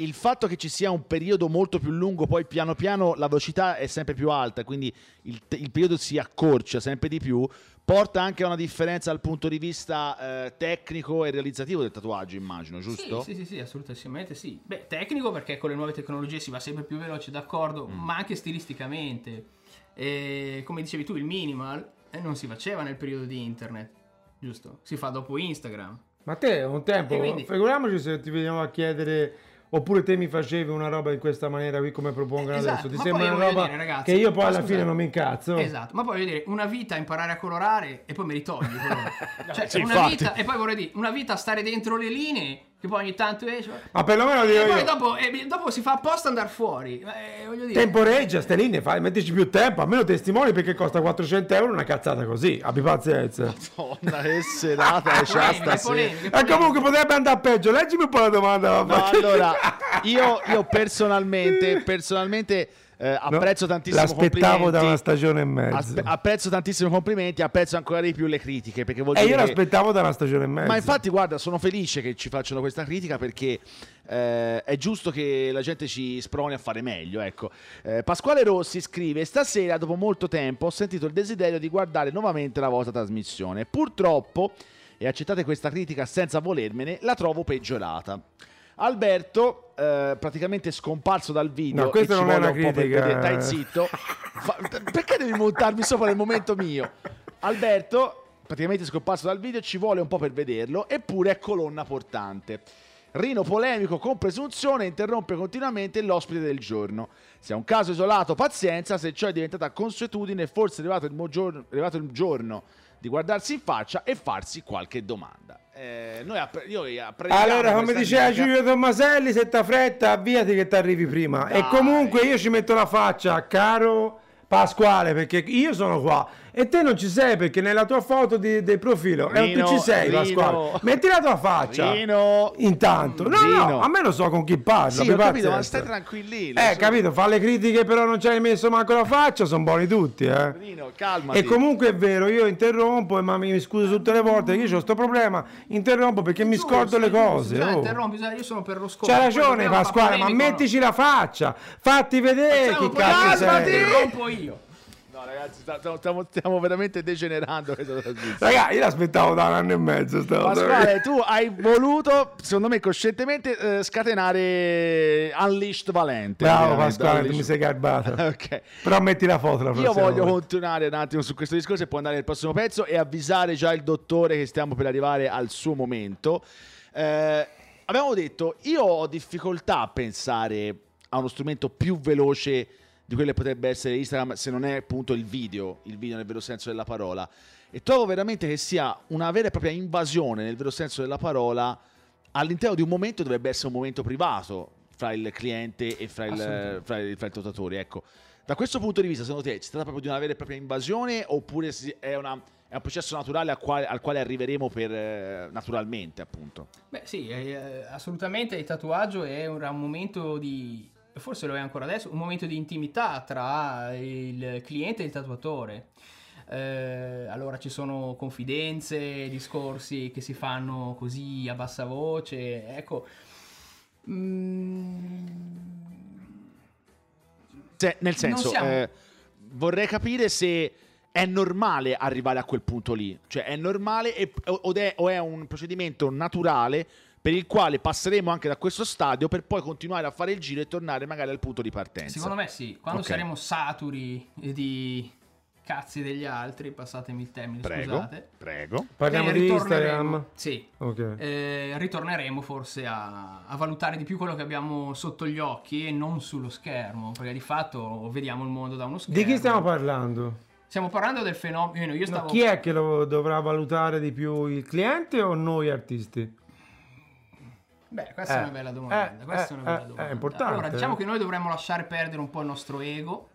il fatto che ci sia un periodo molto più lungo, poi piano piano la velocità è sempre più alta, quindi il, il periodo si accorcia sempre di più, porta anche a una differenza dal punto di vista eh, tecnico e realizzativo del tatuaggio, immagino, giusto? Sì, sì, sì, sì, assolutamente sì. Beh, tecnico perché con le nuove tecnologie si va sempre più veloce, d'accordo, Mm. ma anche stilisticamente. E, come dicevi tu, il minimal eh, non si faceva nel periodo di internet, giusto? Si fa dopo Instagram. Ma te un tempo, quindi- figuriamoci se ti veniamo a chiedere, oppure te mi facevi una roba in questa maniera qui come propongono Esatto, adesso, ti ma sembra una roba dire, ragazzi, che io poi alla scusate. fine non mi incazzo? Esatto, ma poi voglio dire, una vita a imparare a colorare e poi me li togli. i colori. cioè, Sì, una infatti. vita, e poi vorrei dire, una vita a stare dentro le linee, che poi ogni tanto esce. Ma perlomeno dico E poi dopo, e dopo si fa apposta andare fuori. Eh, voglio dire, temporeggia ste linee, fai, mettici più tempo, almeno testimoni perché costa 400 euro una cazzata così, abbi pazienza. Madonna, che serata c'è polemiche, stasera. polemiche, E comunque potrebbe andare peggio, leggimi un po' la domanda. No, vabbè. allora, io, io personalmente, personalmente eh, No, apprezzo tantissimo L'aspettavo da una stagione e mezzo. Aspe- apprezzo tantissimo i complimenti, apprezzo ancora di più le critiche, perché vuol e dire io che- l'aspettavo da una stagione e mezzo. Ma infatti, guarda, sono felice che ci facciano questa critica perché eh, è giusto che la gente ci sproni a fare meglio. Ecco. Eh, Pasquale Rossi scrive: Stasera, dopo molto tempo, ho sentito il desiderio di guardare nuovamente la vostra trasmissione. Purtroppo, e accettate questa critica senza volermene, la trovo peggiorata. Alberto, eh, praticamente scomparso dal video, No, questa e ci non è vuole una un po' per critica. vedere- Stai zitto. Fa- perché devi montarmi sopra nel momento mio? Alberto, praticamente scomparso dal video, ci vuole un po' per vederlo, eppure è colonna portante. Rino polemico con presunzione interrompe continuamente l'ospite del giorno. Se è un caso isolato, pazienza, se ciò è diventata consuetudine, forse è arrivato il, mo giorno, è arrivato il giorno di guardarsi in faccia e farsi qualche domanda. Eh, noi app- io Allora, come diceva. Giulio Tommaselli, se t'ha fretta, avviati che ti arrivi prima. E Dai. comunque io ci metto la faccia, caro Pasquale, perché io sono qua e te non ci sei perché nella tua foto di, del profilo eh, Rino, tu ci sei. Pasquale. Metti la tua faccia. Rino. Intanto, no, Rino. no, a me lo so con chi parlo. Sì, capito, ma stai tranquilli. lo Eh, so. capito, fa le critiche però non ci hai messo manco la faccia, sono buoni tutti, eh. Rino, calmati. E comunque è vero, io interrompo, e ma mi scuso tutte le volte, io ho questo problema, interrompo perché mi scordo le cose. bisogna oh. interrompere, io sono per lo scopo. C'hai Poi ragione Pasquale, ma mettici la faccia, fatti vedere Facciamo chi cazzo sei. interrompo io. No, ragazzi, stiamo, stiamo- veramente degenerando questa trasmissione. Ragazzi, io l'aspettavo da un anno e mezzo. Pasquale, tu hai voluto, secondo me coscientemente, eh, scatenare Unleashed Valente. Bravo Pasquale, tu mi Unleashed- sei garbato. Ok. Però metti la foto la Io voglio volta. continuare un attimo su questo discorso e poi andare nel prossimo pezzo e avvisare già il dottore che stiamo per arrivare al suo momento. Eh, abbiamo detto, io ho difficoltà a pensare a uno strumento più veloce di quello che potrebbe essere Instagram se non è appunto il video, il video nel vero senso della parola. E trovo veramente che sia una vera e propria invasione nel vero senso della parola all'interno di un momento dovrebbe essere un momento privato fra il cliente e fra il, fra il, fra il tottatore. Ecco, da questo punto di vista, secondo te si tratta proprio di una vera e propria invasione oppure è, una- è un processo naturale al quale, al quale arriveremo per, eh, naturalmente, appunto? Beh sì, eh, assolutamente il tatuaggio è un, un momento di, forse lo è ancora adesso, un momento di intimità tra il cliente e il tatuatore. Eh, allora ci sono confidenze, discorsi che si fanno così a bassa voce, ecco. Mm, Cioè, nel senso, siamo- eh, vorrei capire se è normale arrivare a quel punto lì. Cioè, è normale e- o è, o è un procedimento naturale per il quale passeremo anche da questo stadio per poi continuare a fare il giro e tornare magari al punto di partenza. secondo me sì, quando Ok. saremo saturi di cazzi degli altri, passatemi il termine, Prego, scusate. prego. Parliamo eh, di ritorneremo- Instagram. Sì, Ok. eh, ritorneremo forse a, a valutare di più quello che abbiamo sotto gli occhi e non sullo schermo, perché di fatto vediamo il mondo da uno schermo. Di chi stiamo parlando? Stiamo parlando del fenomeno. Io No, stavo. chi è che lo dovrà valutare di più, il cliente o noi artisti? Beh, questa Eh, è una bella domanda. eh, questa è una eh, bella eh, domanda. è importante, Allora, diciamo eh. che noi dovremmo lasciare perdere un po' il nostro ego.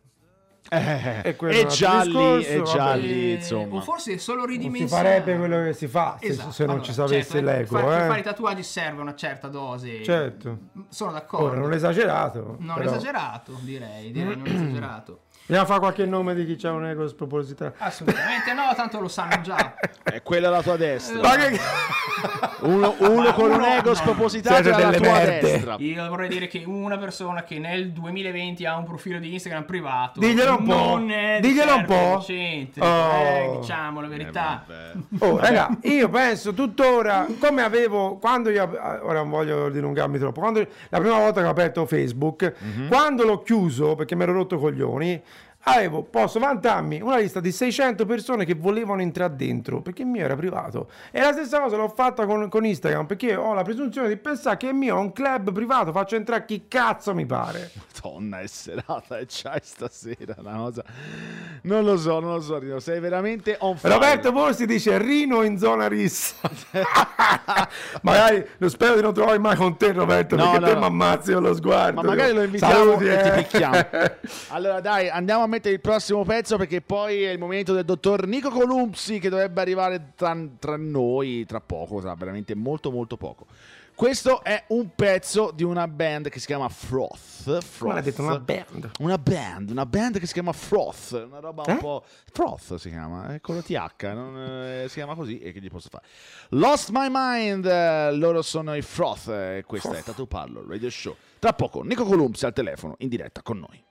Eh, E e discorso, e eh, insomma. O forse solo Non si ridimensionare. farebbe quello che si fa se, Esatto. se non Allora, ci sapesse certo, l'ego. fare- Per fare i Eh? tatuaggi serve una certa dose. Certo. Sono d'accordo. Ora, non esagerato. Non però. esagerato, direi, direi non esagerato. Vogliamo fare qualche nome di chi c'ha un ego spropositato? Assolutamente no, tanto lo sanno già. È quella alla tua destra. Ma che... Uno, uno con un uno- ego no. spropositato Siete alla tua merde. destra. Io vorrei dire che una persona che nel 2020 ha un profilo di Instagram privato Diglielo un po'. non è di Diglielo un certo po'. egocentrico, Oh. eh, diciamo la verità. Oh, raga, io penso tuttora, come avevo, quando io, ora non voglio dilungarmi troppo, quando, la prima volta che ho aperto Facebook, Mhm. quando l'ho chiuso, perché mi ero rotto coglioni, avevo, posso vantarmi, una lista di 600 persone che volevano entrare dentro, perché il mio era privato. E la stessa cosa l'ho fatta con, con Instagram, perché ho la presunzione di pensare che il mio è un club privato, faccio entrare chi cazzo mi pare. Madonna, è serata e c'hai stasera una cosa. Non lo so, non lo so, Rino, sei veramente on fire. Roberto Borsi dice Rino in zona rissa. magari lo spero di non trovare mai con te, Roberto, No, perché no, te no. mi ammazzi con lo sguardo. Ma magari lo invitiamo Saluti, e ti eh. picchiamo. Allora dai, andiamo a mettere il prossimo pezzo perché poi è il momento del dottor Nico Columpsi che dovrebbe arrivare tra, tra noi tra poco, tra veramente molto molto poco. Questo è un pezzo di una band che si chiama Froth. Froth. Detto una band. Una band, una band che si chiama Froth, una roba un Eh? po'... Froth si chiama, è con la TH, non, eh, si chiama così e che gli posso fare? Lost My Mind, eh, loro sono i Froth e questa è Tattoo Parlo, Radio Show. Tra poco Nico Columpsi al telefono, in diretta con noi.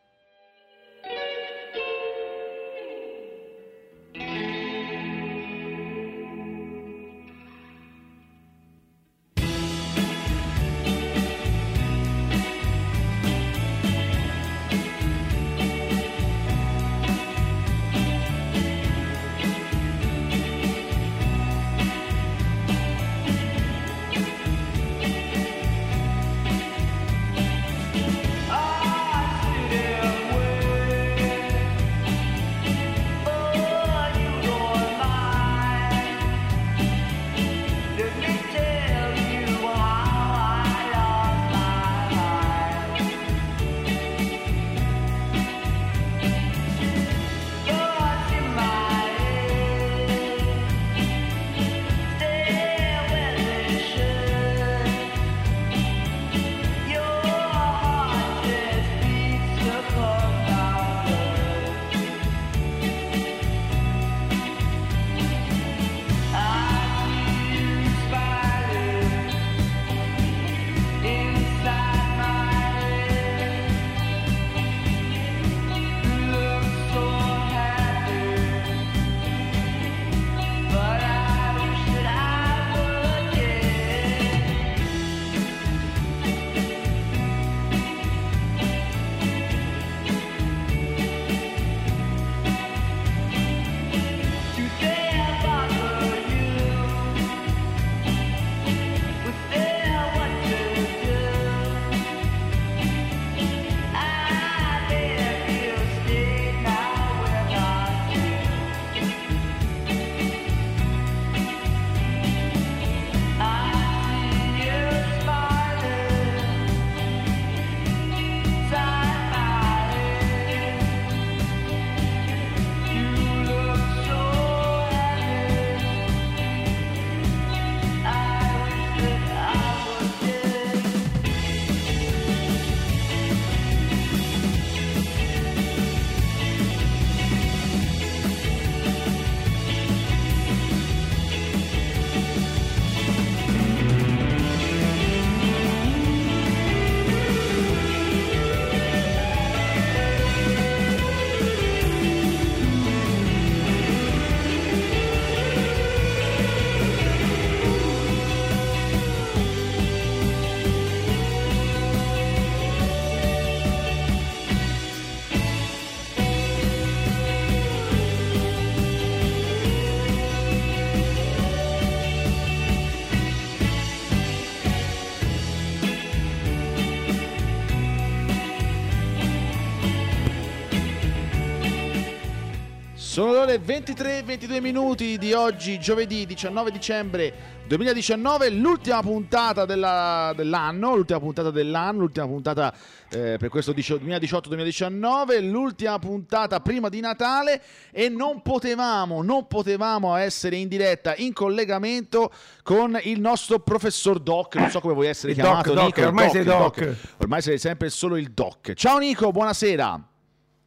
Sono le ore 23 e 22 minuti di oggi, giovedì 19 dicembre 2019, l'ultima puntata della- dell'anno, l'ultima puntata dell'anno, l'ultima puntata eh, per questo dicio- 2018-2019, l'ultima puntata prima di Natale e non potevamo, non potevamo essere in diretta, in collegamento con il nostro professor Doc, non so come vuoi essere Il chiamato Doc, Nico, Doc, ormai sei il Doc. Ormai sei sempre solo il Doc. Ciao Nico, buonasera.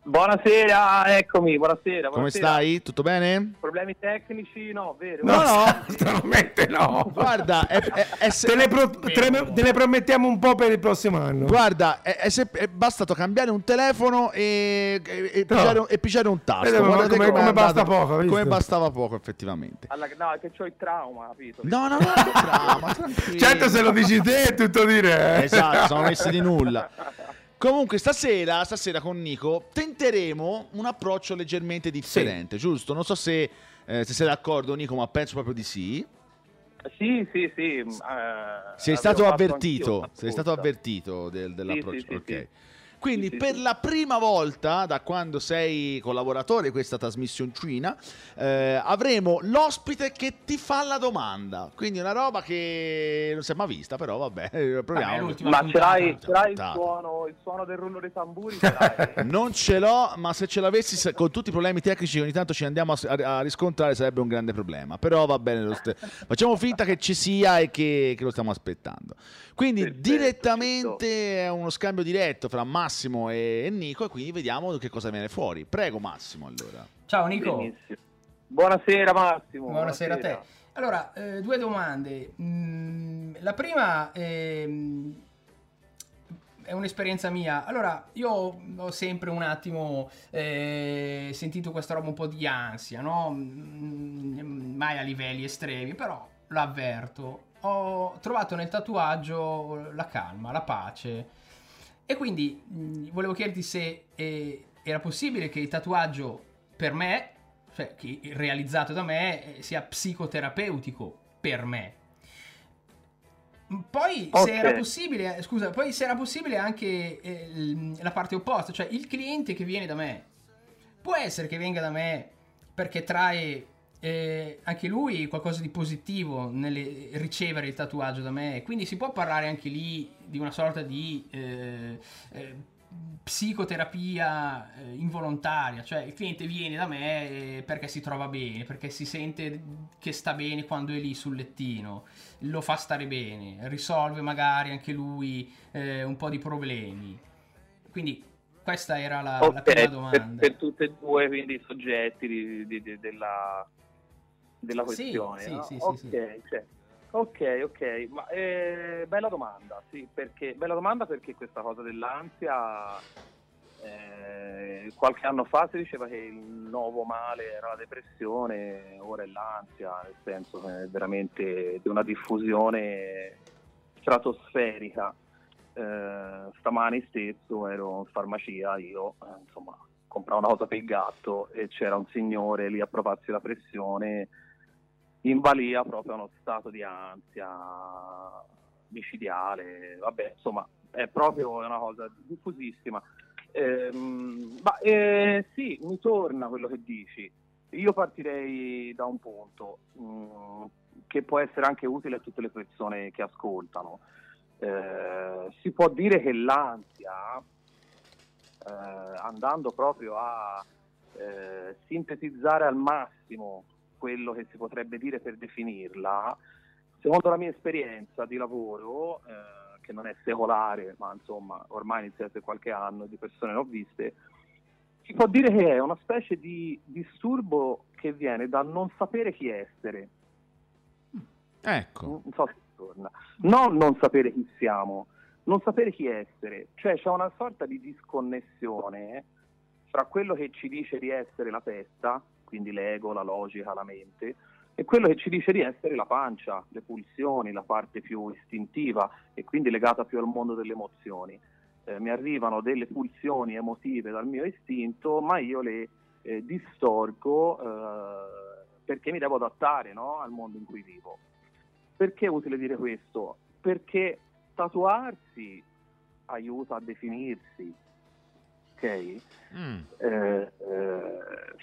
Buonasera, eccomi, buonasera. Come buonasera. stai? Tutto bene? Problemi tecnici? No, vero? No, no. stranamente no. Guarda, è, è- è se- Te ne, pro- te ne- te ne promettiamo un po' per il prossimo anno. guarda, è, è se- è bastato cambiare un telefono e, e- e pigiare, un- e pigiare un tasto. Guardate come- come andato- basta poco, Come bastava poco, effettivamente. Alla- no, è che c'ho il trauma, capito? No, no, no, tranquillo. Certo, se lo dici te è tutto dire. eh. Esatto, sono messi di nulla. Comunque, stasera, stasera con Nico tenteremo un approccio leggermente differente, giusto? Non so se, eh, se sei d'accordo, Nico, ma penso proprio di sì. Sì, sì, sì. eh, Sei stato avvertito, sei stato avvertito del- dell'approccio. sì, sì, ok. sì. Quindi Sì, sì, per sì. la prima volta da quando sei collaboratore di questa trasmissioncina eh, avremo l'ospite che ti fa la domanda. Quindi una roba che non si è mai vista, però vabbè, proviamo. Vabbè, Ma ce l'hai, ce l'hai il, suono, il suono del rullo dei tamburi? Ce l'hai? Non ce l'ho, ma se ce l'avessi se- con tutti i problemi tecnici che ogni tanto ci andiamo a, a- a riscontrare sarebbe un grande problema. Però va bene lo ste- Facciamo finta che ci sia e che, che lo stiamo aspettando. Quindi Perfetto, direttamente è uno scambio diretto fra Massimo e, e Nico e quindi vediamo che cosa viene fuori. Prego Massimo allora. Ciao Nico. Benissimo. Buonasera Massimo. Buonasera a te. Allora, eh, due domande. Mm, la prima ehm, è un'esperienza mia. Allora, io ho sempre un attimo eh, sentito questa roba un po' di ansia, no? Mm, mai a livelli estremi, però l'avverto. Ho trovato nel tatuaggio la calma, la pace. E quindi mh, volevo chiederti se eh, era possibile che il tatuaggio per me, cioè realizzato da me, eh, sia psicoterapeutico per me. Mm, Poi Ok. se era possibile, eh, scusa, poi se era possibile anche eh, il- la parte opposta, cioè il cliente che viene da me. Può essere che venga da me perché trae eh, anche lui qualcosa di positivo nel ricevere il tatuaggio da me, quindi si può parlare anche lì di una sorta di eh, eh, psicoterapia eh, involontaria, cioè il cliente viene da me eh, perché si trova bene, perché si sente che sta bene quando è lì sul lettino, lo fa stare bene, risolve magari anche lui eh, un po' di problemi. Quindi questa era la, la Ok, prima per, domanda. per tutti e due quindi i soggetti di- di- di- della, della questione. sì, no? sì, sì, ok, sì. cioè, ok, ok, ma eh, bella domanda, sì, perché, bella domanda perché questa cosa dell'ansia, eh, qualche anno fa si diceva che il nuovo male era la depressione, ora è l'ansia, nel senso che è veramente di una diffusione stratosferica. Eh, stamani stesso ero in farmacia, io eh, insomma compravo una cosa per il gatto e c'era un signore lì a provarsi la pressione in balia proprio a uno stato di ansia micidiale, vabbè insomma è proprio una cosa diffusissima. Ehm, ma eh, sì, mi torna quello che dici. Io partirei da un punto mm, che può essere anche utile a tutte le persone che ascoltano. Eh, si può dire che l'ansia, eh, andando proprio a eh, sintetizzare al massimo quello che si potrebbe dire per definirla, secondo la mia esperienza di lavoro, eh, che non è secolare, ma insomma ormai inizia qualche anno di persone ne ho viste, si può dire che è una specie di disturbo che viene dal non sapere chi essere. Ecco. Non so se torna. Non non sapere chi siamo, non sapere chi essere. Cioè c'è una sorta di disconnessione fra quello che ci dice di essere la testa, quindi l'ego, la logica, la mente, e quello che ci dice di essere la pancia, le pulsioni, la parte più istintiva e quindi legata più al mondo delle emozioni. Eh, mi arrivano delle pulsioni emotive dal mio istinto, ma io le eh, distorgo eh, perché mi devo adattare no, al mondo in cui vivo. Perché è utile dire questo? Perché tatuarsi aiuta a definirsi, ok? Mm. Eh, eh,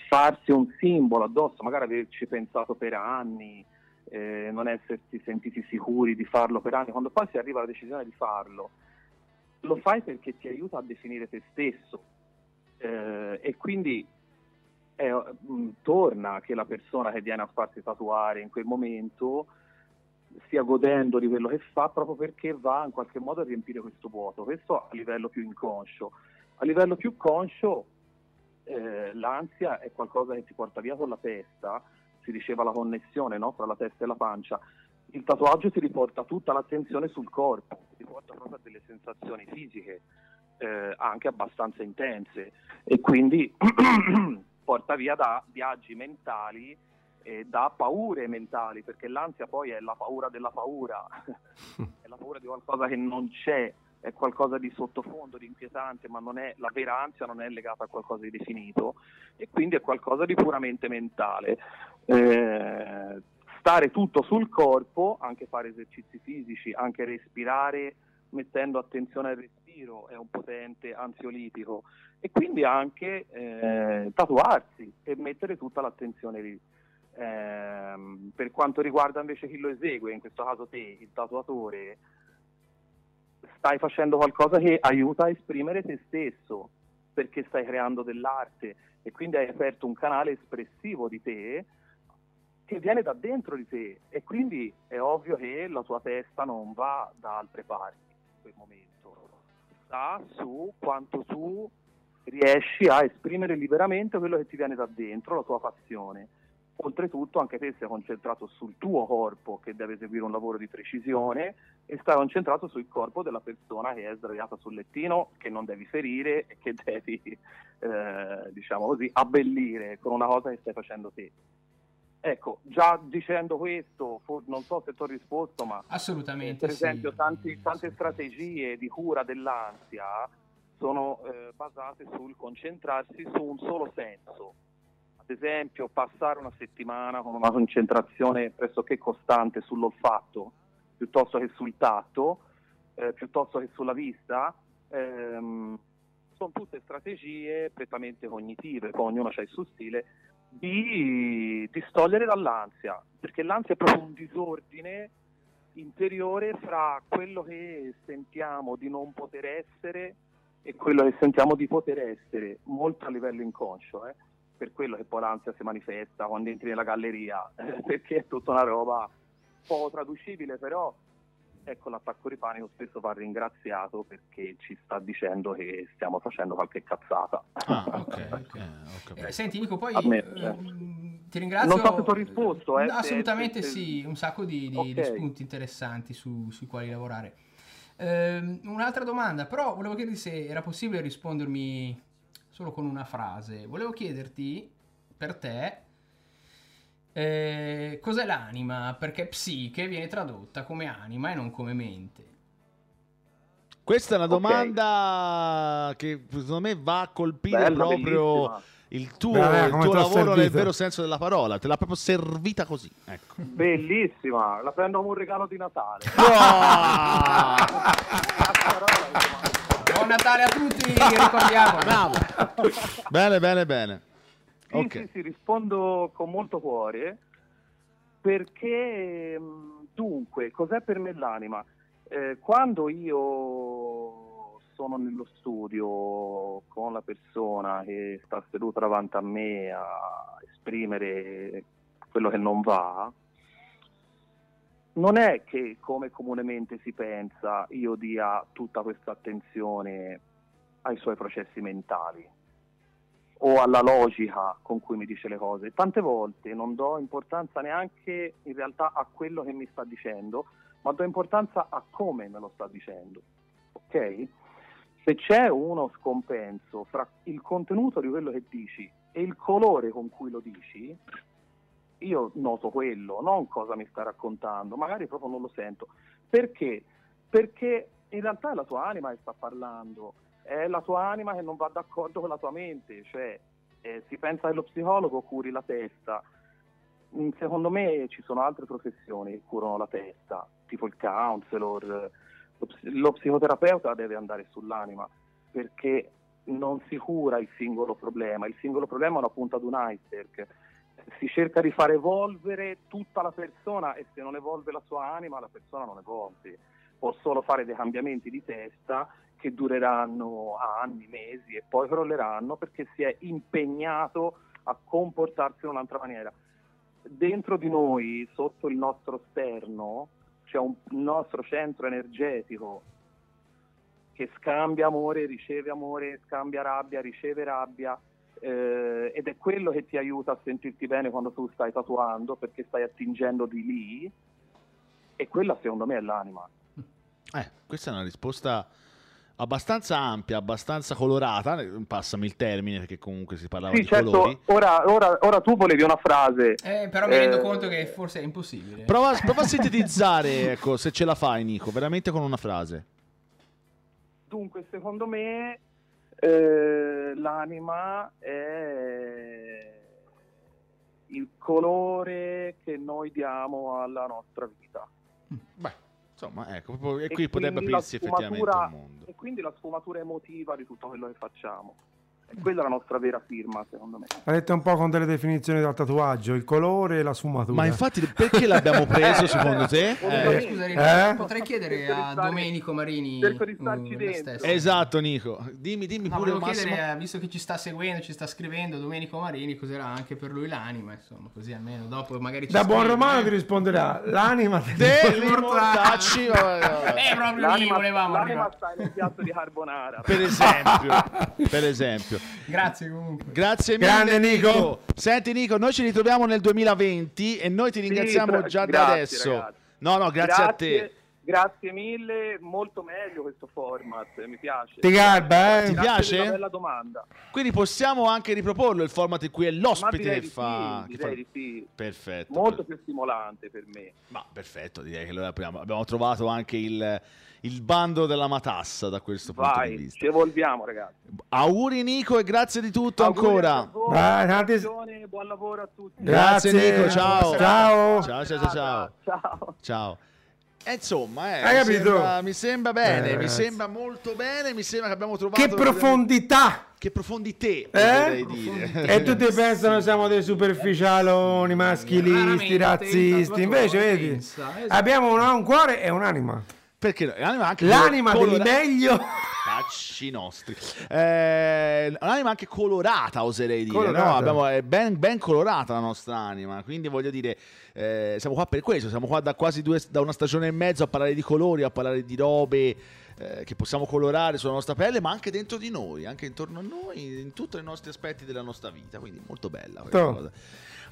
farsi un simbolo addosso, magari averci pensato per anni, eh, non essersi sentiti sicuri di farlo per anni, quando poi si arriva alla decisione di farlo, lo fai perché ti aiuta a definire te stesso Eh, e quindi mh, torna che la persona che viene a farsi tatuare in quel momento stia godendo di quello che fa proprio perché va in qualche modo a riempire questo vuoto. Questo a livello più inconscio. A livello più conscio, eh, l'ansia è qualcosa che ti porta via con la testa, si diceva la connessione no? tra la testa e la pancia. Il tatuaggio ti riporta tutta l'attenzione sul corpo, ti porta proprio a delle sensazioni fisiche eh, anche abbastanza intense e quindi porta via da viaggi mentali e da paure mentali, perché l'ansia poi è la paura della paura, è la paura di qualcosa che non c'è, è qualcosa di sottofondo, di inquietante, ma non è, la vera ansia non è legata a qualcosa di definito e quindi è qualcosa di puramente mentale. Eh, stare tutto sul corpo, anche fare esercizi fisici, anche respirare mettendo attenzione al respiro è un potente ansiolitico e quindi anche eh, tatuarsi e mettere tutta l'attenzione lì. Ehm, per quanto riguarda invece chi lo esegue, in questo caso te, il tatuatore, stai facendo qualcosa che aiuta a esprimere te stesso, perché stai creando dell'arte e quindi hai aperto un canale espressivo di te che viene da dentro di te e quindi è ovvio che la tua testa non va da altre parti in quel momento, sta su quanto tu riesci a esprimere liberamente quello che ti viene da dentro, la tua passione. Oltretutto anche te sei concentrato sul tuo corpo che deve eseguire un lavoro di precisione e stai concentrato sul corpo della persona che è sdraiata sul lettino, che non devi ferire e che devi, eh, diciamo così, abbellire con una cosa che stai facendo te. Ecco, già dicendo questo, for- non so se ti ho risposto, ma Assolutamente per esempio sì. tanti- tante strategie di cura dell'ansia sono eh, basate sul concentrarsi su un solo senso. Ad esempio, passare una settimana con una concentrazione pressoché costante sull'olfatto piuttosto che sul tatto, eh, piuttosto che sulla vista, ehm, sono tutte strategie prettamente cognitive, poi ognuno ha il suo stile, di distogliere dall'ansia, perché l'ansia è proprio un disordine interiore fra quello che sentiamo di non poter essere e quello che sentiamo di poter essere, molto a livello inconscio, eh? Per quello che poi l'ansia si manifesta quando entri nella galleria, perché è tutta una roba poco traducibile, però ecco l'attacco di panico spesso va ringraziato perché ci sta dicendo che stiamo facendo qualche cazzata. Ah, ok, ok, ho capito. Eh, senti Nico, poi me, eh, eh. ti ringrazio. Non so se ti ho risposto, eh, assolutamente se- se- sì, un sacco di, di- Ok. di spunti interessanti su- sui quali lavorare. Ehm, un'altra domanda, però volevo chiederti se era possibile rispondermi solo con una frase. Volevo chiederti, per te, eh, cos'è l'anima? Perché psiche viene tradotta come anima e non come mente. Questa è una domanda che secondo me va a colpire Bella, proprio bellissima. il tuo, Beh, il tuo lavoro nel servita. vero senso della parola. Te l'ha proprio servita così. Ecco. Bellissima, la prendo come un regalo di Natale. Ah! Buon Natale a tutti, ricordiamo. Bravo. bene, bene, bene. Sì, Ok. sì, sì, rispondo con molto cuore perché mh, dunque, cos'è per me l'anima? Eh, quando io sono nello studio con la persona che sta seduta davanti a me a esprimere quello che non va, non è che come comunemente si pensa io dia tutta questa attenzione ai suoi processi mentali o alla logica con cui mi dice le cose. Tante volte non do importanza neanche in realtà a quello che mi sta dicendo, ma do importanza a come me lo sta dicendo. Ok? Se c'è uno scompenso fra il contenuto di quello che dici e il colore con cui lo dici, io noto quello, non cosa mi sta raccontando, magari proprio non lo sento. Perché? Perché in realtà è la tua anima che sta parlando, è la tua anima che non va d'accordo con la tua mente, cioè eh, si pensa che lo psicologo curi la testa. Mm, Secondo me ci sono altre professioni che curano la testa, tipo il counselor, lo, ps- lo psicoterapeuta deve andare sull'anima, perché non si cura il singolo problema, il singolo problema è una punta di un iceberg. Si cerca di far evolvere tutta la persona e se non evolve la sua anima, la persona non evolve. Può solo fare dei cambiamenti di testa che dureranno anni, mesi e poi crolleranno perché si è impegnato a comportarsi in un'altra maniera. Dentro di noi, sotto il nostro sterno, c'è un nostro centro energetico che scambia amore, riceve amore, scambia rabbia, riceve rabbia eh, ed è quello che ti aiuta a sentirti bene quando tu stai tatuando perché stai attingendo di lì e quella secondo me è l'anima. Eh, questa è una risposta abbastanza ampia, abbastanza colorata, eh, passami il termine perché comunque si parlava Sì, di colori. certo, ora, ora- ora tu volevi una frase. Eh, però mi rendo Eh, conto che forse è impossibile. Prova, prova a sintetizzare, ecco, se ce la fai Nico, veramente con una frase. Dunque, secondo me eh, l'anima è il colore che noi diamo alla nostra vita. Beh, insomma, ecco, e qui potrebbe aprirsi effettivamente un mondo. E quindi la sfumatura emotiva di tutto quello che facciamo. Quella è la nostra vera firma, secondo me. Ha detto un po' con delle definizioni del tatuaggio, il colore e la sfumatura. Ma infatti perché l'abbiamo preso secondo te? Eh, Eh, Scusa, Eh? potrei chiedere a Domenico Marini cerco di starci mm, dentro. esatto Nico, dimmi, dimmi No, pure volevo Massimo. chiedere, eh, visto che ci sta seguendo, ci sta scrivendo Domenico Marini, cos'era anche per lui l'anima, insomma, così almeno dopo magari ci Da buon romano ti risponderà l'anima Te, del mortacci. Eh, proprio lì L'anima, volevamo l'anima arrivare. sta nel piatto di carbonara. per esempio, per esempio. Grazie comunque. Grazie mille Grande Nico. Senti Nico, noi ci ritroviamo nel 2020 e noi ti ringraziamo tra- già da grazie, adesso. ragazzi. No, no, grazie, a te. Grazie mille, molto meglio questo format, mi piace. Ti garba, eh? Ti Grazie piace? la bella domanda. Quindi possiamo anche riproporlo il format in cui è l'ospite che fa... sì, che fa- sì. Perfetto. Molto più stimolante per me. Ma perfetto, direi che allora apriamo. abbiamo trovato anche il, il bando della matassa da questo punto di Vai, vista. ci evolviamo ragazzi. Auguri Nico e grazie di tutto Auguri ancora. voi, Vai, buon lavoro a tutti. Grazie, Nico, ciao. Ciao. Ciao, ciao, ciao, ciao. Ciao. E insomma, eh, Hai mi, capito? sembra, mi sembra bene, Eh, mi sembra molto bene, mi sembra che abbiamo trovato Che profondità! che profondità, Eh? E tutti pensano siamo dei superficialoni, maschilisti, razzisti. Invece, vedi, pensa, esatto. abbiamo un, un cuore e un'anima. Perché no? l'anima anche L'anima del meglio. Cacci nostri. Eh, un'anima anche colorata, oserei dire. Colorata. No? Abbiamo, è ben, ben colorata la nostra anima. Quindi voglio dire, eh, siamo qua per questo. Siamo qua da quasi due, da una stagione e mezzo a parlare di colori, a parlare di robe eh, che possiamo colorare sulla nostra pelle, ma anche dentro di noi, anche intorno a noi, in tutti i nostri aspetti della nostra vita. Quindi molto bella questa Toh. cosa.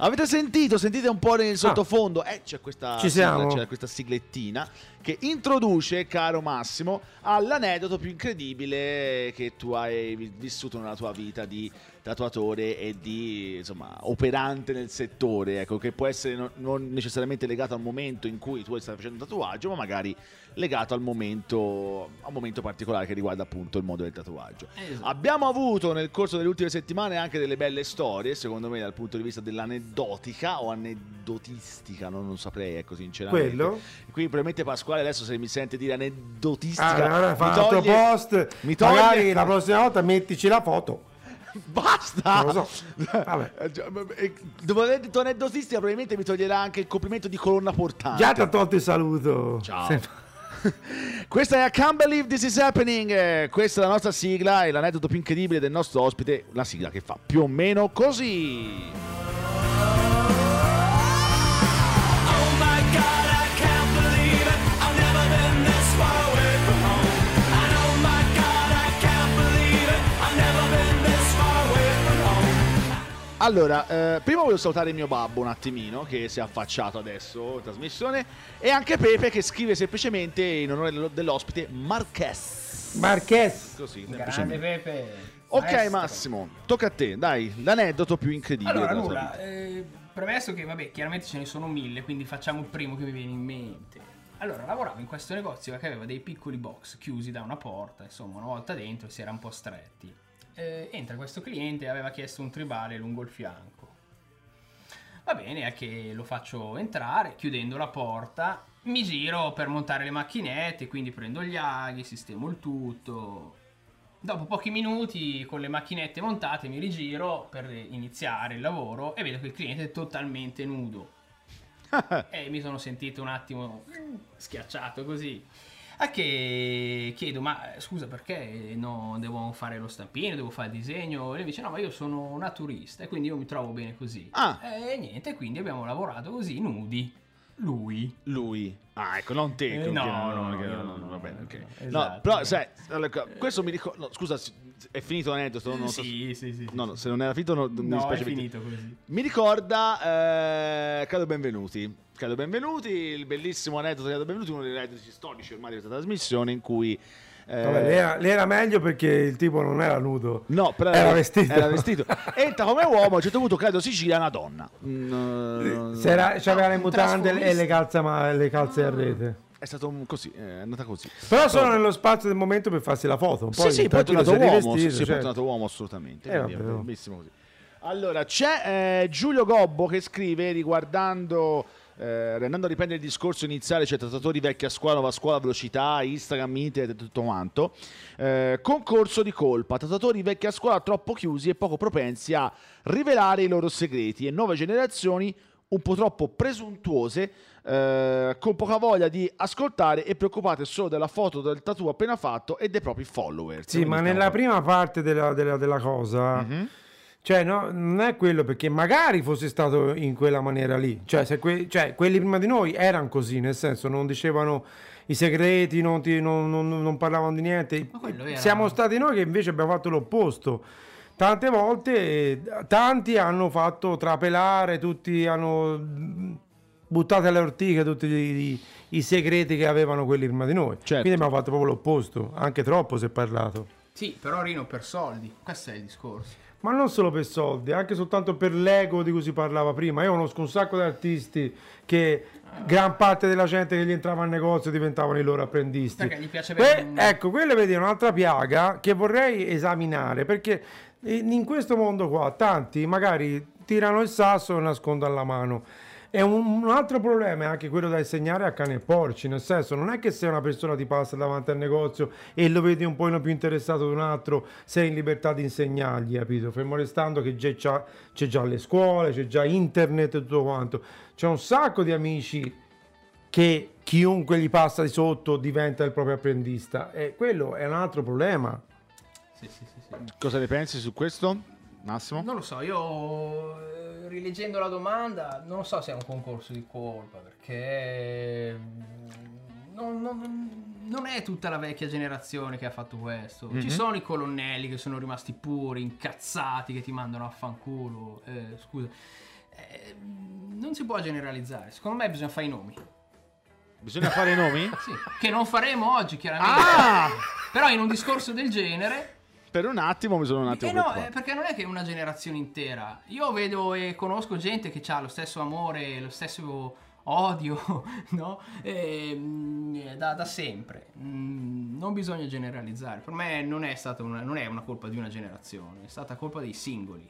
Avete sentito? Sentite un po' nel sottofondo? Eh, c'è questa, Ah. Sigla, c'è questa siglettina che introduce, caro Massimo, all'aneddoto più incredibile che tu hai vi- vissuto nella tua vita di tatuatore e di insomma operante nel settore, ecco, che può essere no- non necessariamente legato al momento in cui tu stai facendo un tatuaggio, ma magari legato al momento, a un momento particolare che riguarda appunto il mondo del tatuaggio. Esatto. Abbiamo avuto nel corso delle ultime settimane anche delle belle storie, secondo me dal punto di vista dell'aneddotica o aneddotistica, non lo saprei, ecco, sinceramente. Quello? Qui probabilmente Pasquale adesso se mi sente dire Ah, aneddotistica, allora mi toglie- post. mi toglie- Magari la prossima volta mettici la foto. Basta! Non lo so. Vabbè. Eh, Dopo aver detto aneddotistica probabilmente mi toglierà anche il complimento di colonna portante. Già ti ho tolto il saluto. Ciao. Se- Questa è I Can't Believe This Is Happening. eh, Questa è la nostra sigla e l'aneddoto più incredibile del nostro ospite. Una sigla che fa più o meno così. Allora, eh, prima voglio salutare il mio babbo un attimino che si è affacciato adesso in trasmissione e anche Pepe che scrive semplicemente in onore dello- dell'ospite Marques. Marques. Così, Grande. Pepe. Ok Maestro. Massimo, tocca a te, dai, l'aneddoto più incredibile Allora, nulla. eh, premesso che, vabbè, chiaramente ce ne sono mille, quindi facciamo il primo che mi viene in mente. Allora, lavoravo in questo negozio che aveva dei piccoli box chiusi da una porta, insomma, una volta dentro si era un po' stretti. Eh, entra questo cliente e aveva chiesto un tribale lungo il fianco. Va bene, è che lo faccio entrare, chiudendo la porta, mi giro per montare le macchinette, quindi prendo gli aghi, sistemo il tutto. Dopo pochi minuti con le macchinette montate mi rigiro per iniziare il lavoro e vedo che il cliente è totalmente nudo. e mi sono sentito un attimo schiacciato così. A che chiedo, ma eh, scusa perché no, devo fare lo stampino, devo fare il disegno? E lui dice, no, ma io sono una turista e quindi io mi trovo bene così. Ah. E niente, quindi abbiamo lavorato così, nudi. Lui. Lui. Ah, ecco, non te. Eh, no, no, io no, no, va bene, no, ok. no, No, esatto. però, sai, allora, questo mi ricorda... no, scusa, è finito l'aneddoto? Non, Sì, sì, sì. No, no, se non era finito no, mi No, è dispiace. finito così. Mi ricorda eh, Cado Benvenuti. Cado Benvenuti, il bellissimo aneddoto di Cado Benvenuti, uno dei aneddoti storici ormai di questa trasmissione in cui... eh, Vabbè, lei, era, lei era meglio perché il tipo non era nudo. No, però Era vestito. Era vestito. Entra come uomo, a un certo punto credo Sicilia una donna. Mm, Se era- c'aveva le un mutande e le calze, ma, le calze a rete. È stato così, è andata così. Però sono nello spazio del momento per farsi la foto. Poi sì, sì, poi è tornato si è uomo. Sì, poi è certo. tornato uomo assolutamente. Eh, vabbè, è no. bellissimo così. Allora, c'è eh, Giulio Gobbo che scrive riguardando. Eh, andando a riprendere il discorso iniziale, cioè trattatori vecchia scuola, nuova scuola, velocità, Instagram, internet e tutto quanto. Eh, concorso di colpa, trattatori vecchia scuola troppo chiusi e poco propensi a rivelare i loro segreti e nuove generazioni un po' troppo presuntuose, eh, con poca voglia di ascoltare e preoccupate solo della foto del tattoo appena fatto e dei propri follower. Sì, ma nella prima parte della, della- della cosa, Mhm. Cioè, no, non è quello perché magari fosse stato in quella maniera lì. Cioè, se que- cioè, quelli prima di noi erano così, nel senso, non dicevano i segreti, non, ti- non- non- non parlavano di niente. Siamo stati noi che invece abbiamo fatto l'opposto. Tante volte, tanti hanno fatto trapelare, tutti hanno buttato alle ortiche tutti i, i- i segreti che avevano quelli prima di noi. Certo. Quindi abbiamo fatto proprio l'opposto, anche troppo si è parlato. Sì, però Rino per soldi. Questo è il discorso. Ma non solo per soldi, anche soltanto per l'ego di cui si parlava prima. Io conosco un sacco di artisti che gran parte della gente che gli entrava al negozio diventavano i loro apprendisti. Que- Ecco, quella vedi è un'altra piaga che vorrei esaminare perché in in questo mondo qua tanti magari tirano il sasso e nascondono alla mano. E un, un altro problema è anche quello da insegnare a cani e porci, nel senso non è che se una persona ti passa davanti al negozio e lo vedi un po' più interessato di un altro, sei in libertà di insegnargli, capito? Fermo restando che c'è già, c'è già le scuole, c'è già internet e tutto quanto. C'è un sacco di amici che chiunque gli passa di sotto diventa il proprio apprendista e quello è un altro problema. Sì, sì, sì, sì. Cosa ne pensi su questo, Massimo? Non lo so, io rileggendo la domanda non so se è un concorso di colpa perché mm, non, non- non è tutta la vecchia generazione che ha fatto questo. Ci sono i colonnelli che sono rimasti puri, incazzati, che ti mandano a fanculo. Eh, scusa, Eh, non si può generalizzare. Secondo me bisogna fare i nomi. Bisogna fare i nomi? Sì, che non faremo oggi, chiaramente. Ah! Però in un discorso del genere Per un attimo mi sono un attimo eh no, preoccupato. eh, perché non è che è una generazione intera. Io vedo e conosco gente che ha lo stesso amore, lo stesso odio, no? Ehm, da, da sempre. Mm, non bisogna generalizzare. Per me non è stata una, non è una colpa di una generazione, è stata colpa dei singoli.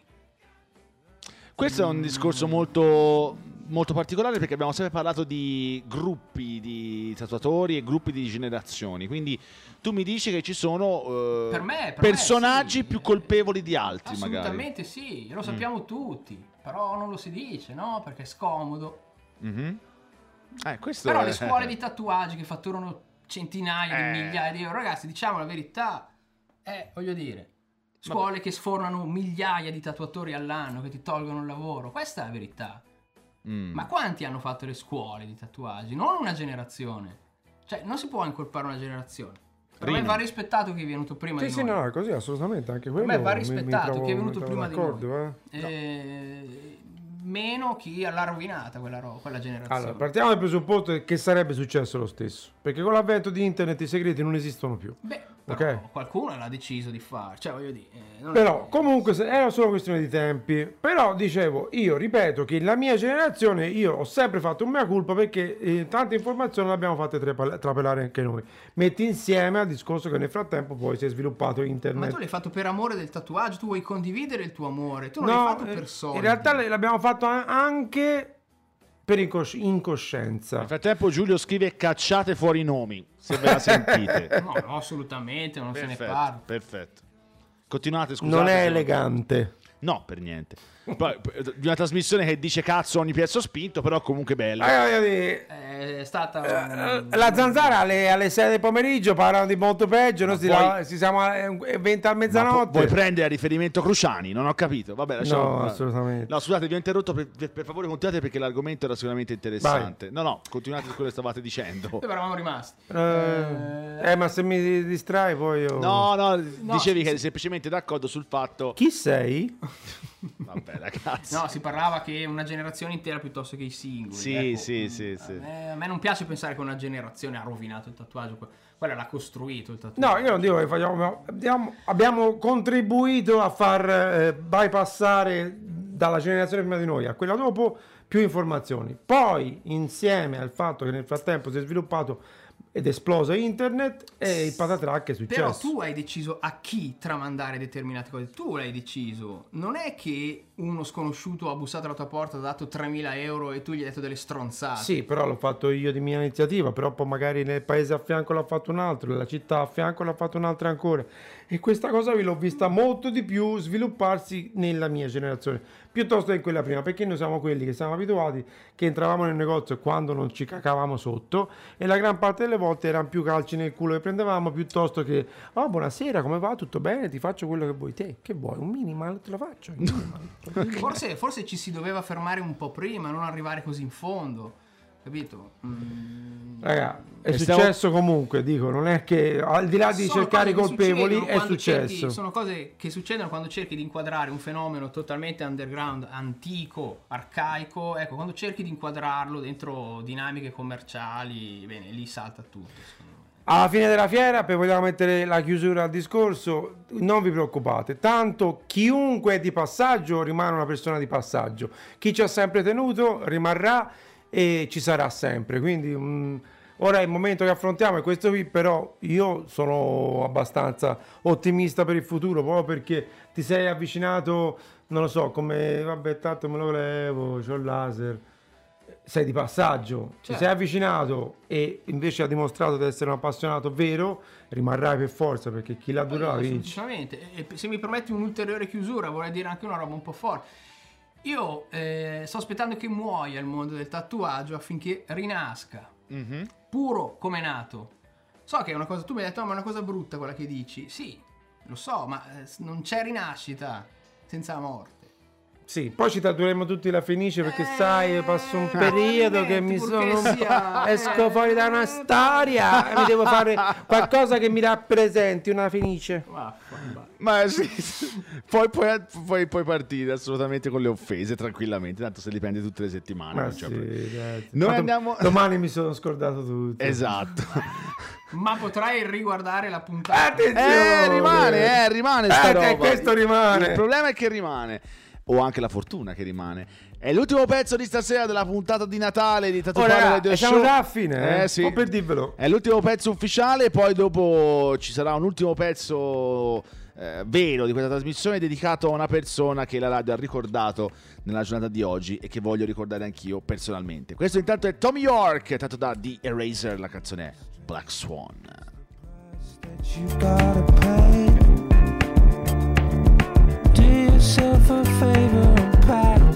Questo è un discorso molto, molto particolare perché abbiamo sempre parlato di gruppi di tatuatori e gruppi di generazioni. Quindi tu mi dici che ci sono eh, Per me- per personaggi me sì. più colpevoli di altri, magari. Assolutamente sì, lo sappiamo tutti, però non lo si dice, no? Perché è scomodo. Mhm. Eh, questo Però è- le scuole di tatuaggi che fatturano centinaia Eh. di migliaia di euro, ragazzi, diciamo la verità, eh, voglio dire, scuole che sfornano migliaia di tatuatori all'anno, che ti tolgono il lavoro, questa è la verità. Mm. Ma quanti hanno fatto le scuole di tatuaggi? Non una generazione. Cioè, non si può incolpare una generazione. Per me va rispettato chi è venuto prima Sì, di sì, noi. no, così, assolutamente, anche quello. me va mi- mi rispettato trovo- chi è venuto mi prima di noi. eh. Eh, meno chi l'ha rovinata quella, ro- quella generazione. Allora, partiamo dal presupposto che sarebbe successo lo stesso, perché con l'avvento di internet i segreti non esistono più. Beh, però Ok. qualcuno l'ha deciso di fare. Cioè, voglio dire... eh, non è- Però, comunque, era solo questione di tempi. Però, dicevo, io ripeto che la mia generazione, io ho sempre fatto un mea culpa perché eh, tante informazioni le abbiamo fatte trapel- trapelare anche noi. Metti insieme al discorso che nel frattempo poi si è sviluppato Ma internet. tu l'hai fatto per amore del tatuaggio, tu vuoi condividere il tuo amore, tu non l'hai No, fatto eh, per soldi. in realtà l'abbiamo fatto a- anche per incos- incoscienza. Nel frattempo Giulio scrive cacciate fuori i nomi, se ve la sentite. No, no, assolutamente, non se ne perfetto, parla. perfetto. Continuate, scusate. non è elegante. No, per niente. Di una trasmissione che dice cazzo ogni pezzo spinto, però comunque bella. Eh, voglio dire, È stata... eh, La zanzara alle, alle 6 del pomeriggio parlano di molto peggio, noi si, poi- la- si siamo alle 20 a mezzanotte. vuoi prendere a riferimento Cruciani? Non ho capito. Vabbè, lasciamo. No, assolutamente. No, scusate, vi ho interrotto. Per, per- favore, continuate perché l'argomento era sicuramente interessante. No, no, continuate su quello che stavate dicendo. Dove eravamo rimasti? Eh, eh, ma se mi distrai poi io... No, no, dicevi sì, che eri semplicemente d'accordo sul fatto. Chi sei? Vabbè, ragazzi. No, si parlava che una generazione intera piuttosto che i singoli. Sì, ecco. sì, Mm, sì, sì. A me, a me non piace pensare che una generazione ha rovinato il tatuaggio, que- quella l'ha costruito il tatuaggio. No, io non dico che facciamo, abbiamo, abbiamo contribuito a far eh, bypassare dalla generazione prima di noi a quella dopo più informazioni. Poi, insieme al fatto che nel frattempo si è sviluppato ed esploso internet, e il patatrack è successo. Però tu hai deciso a chi tramandare determinate cose. Tu l'hai deciso. Non è che uno sconosciuto ha bussato alla tua porta, ha dato 3.000 euro e tu gli hai detto delle stronzate. Sì, però l'ho fatto io di mia iniziativa, però poi magari nel paese a fianco l'ha fatto un altro, nella città a fianco l'ha fatto un altro ancora. E questa cosa vi l'ho vista molto di più svilupparsi nella mia generazione, piuttosto che quella prima, perché noi siamo quelli che siamo abituati, che entravamo nel negozio quando non ci cacavamo sotto e la gran parte delle volte erano più calci nel culo che prendevamo piuttosto che, oh buonasera, come va? Tutto bene? Ti faccio quello che vuoi te. Che vuoi? Un minimal? Te lo faccio. minimal. Forse, forse ci si doveva fermare un po' prima, non arrivare così in fondo. Capito? Mm. Raga, è stiamo- successo comunque, dico, non è che al di là di Sono cercare colpevoli è successo. cerchi- sono cose che succedono quando cerchi di inquadrare un fenomeno totalmente underground, antico, arcaico. Ecco, quando cerchi di inquadrarlo dentro dinamiche commerciali, bene, lì salta tutto. Alla fine della fiera, per vogliamo mettere la chiusura al discorso, non vi preoccupate, tanto chiunque è di passaggio rimane una persona di passaggio. Chi ci ha sempre tenuto rimarrà e ci sarà sempre. Quindi mm, ora è il momento che affrontiamo è questo qui, però io sono abbastanza ottimista per il futuro, proprio perché ti sei avvicinato, non lo so, come vabbè, tanto me lo levo, c'ho il laser. Sei di passaggio, ti Certo. sei avvicinato e invece ha dimostrato di essere un appassionato vero, rimarrai per forza perché chi l'ha durato Poi, vince. Semplicemente, e e se mi permetti un'ulteriore chiusura, vorrei dire anche una roba un po' forte. Io eh, sto aspettando che muoia il mondo del tatuaggio affinché rinasca, Mhm. puro come è nato. So che è una cosa, tu mi hai detto, "Oh, ma è una cosa brutta quella che dici. Sì, lo so, ma eh, non c'è rinascita senza la morte. Sì, poi ci tatueremo tutti la fenice perché Eh, sai, passo un periodo che mi sono... sia- esco eh, fuori da una storia e mi devo fare qualcosa che mi rappresenti, una fenice. Ma sì, poi puoi, puoi- partire assolutamente con le offese tranquillamente, tanto se li prendi tutte le settimane. Ma non c'è sì. Noi andiamo- Domani mi sono scordato tutto. Esatto. Ma potrai riguardare la puntata. Attenzione! Eh, rimane, eh, rimane Eh, sta roba. questo rimane. Il problema è che rimane. O anche la fortuna che rimane. È l'ultimo pezzo di stasera della puntata di Natale di Tattoo Oh, Parlor raga, Radio siamo Show. già a fine, eh? sì. Oh, per dirvelo. È l'ultimo pezzo ufficiale, poi dopo ci sarà un ultimo pezzo eh, vero di questa trasmissione dedicato a una persona che la radio ha ricordato nella giornata di oggi e che voglio ricordare anch'io personalmente. Questo intanto è Tommy York, tratto da The Eraser, la canzone Black Swan. Yourself a favor and pack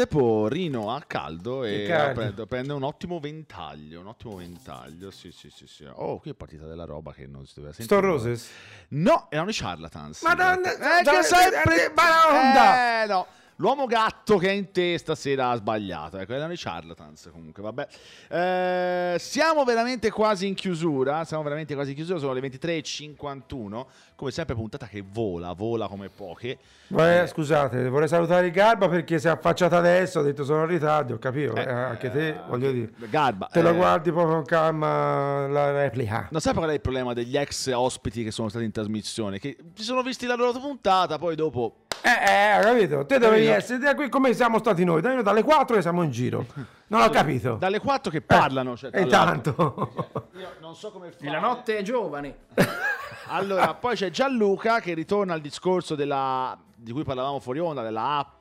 frattempo Rino ha caldo e prende, prende un ottimo ventaglio, un ottimo ventaglio, sì sì sì sì. Oh, qui è partita della roba che non si doveva sentire. Sto Roses? No, erano i charlatans. Madonna, eh, che sempre... eh, ma la onda! Eh, no. L'uomo gatto che è in te stasera ha sbagliato. Ecco, erano i charlatans comunque, vabbè. Eh, siamo veramente quasi in chiusura. Siamo veramente quasi in chiusura. Sono le 23.51. Come sempre, puntata che vola, vola come poche. Eh, scusate, vorrei salutare Garba perché si è affacciato adesso, ha detto sono in ritardo, ho capito, eh, anche te, voglio dire. Garba. Te lo eh, guardi proprio con calma la replica. Non sai qual è il problema degli ex ospiti che sono stati in trasmissione? Che si sono visti la loro puntata, poi dopo. Eh, eh, ho capito? Te dovevi Capito? essere da qui come siamo stati noi, da- dalle 4 che siamo in giro. Non ho capito. Dalle quattro che parlano. cioè, E tra l'altro. intanto... Io non so come E fare. la notte è giovane. Allora, poi c'è Gianluca che ritorna al discorso della, di cui parlavamo fuori onda, della app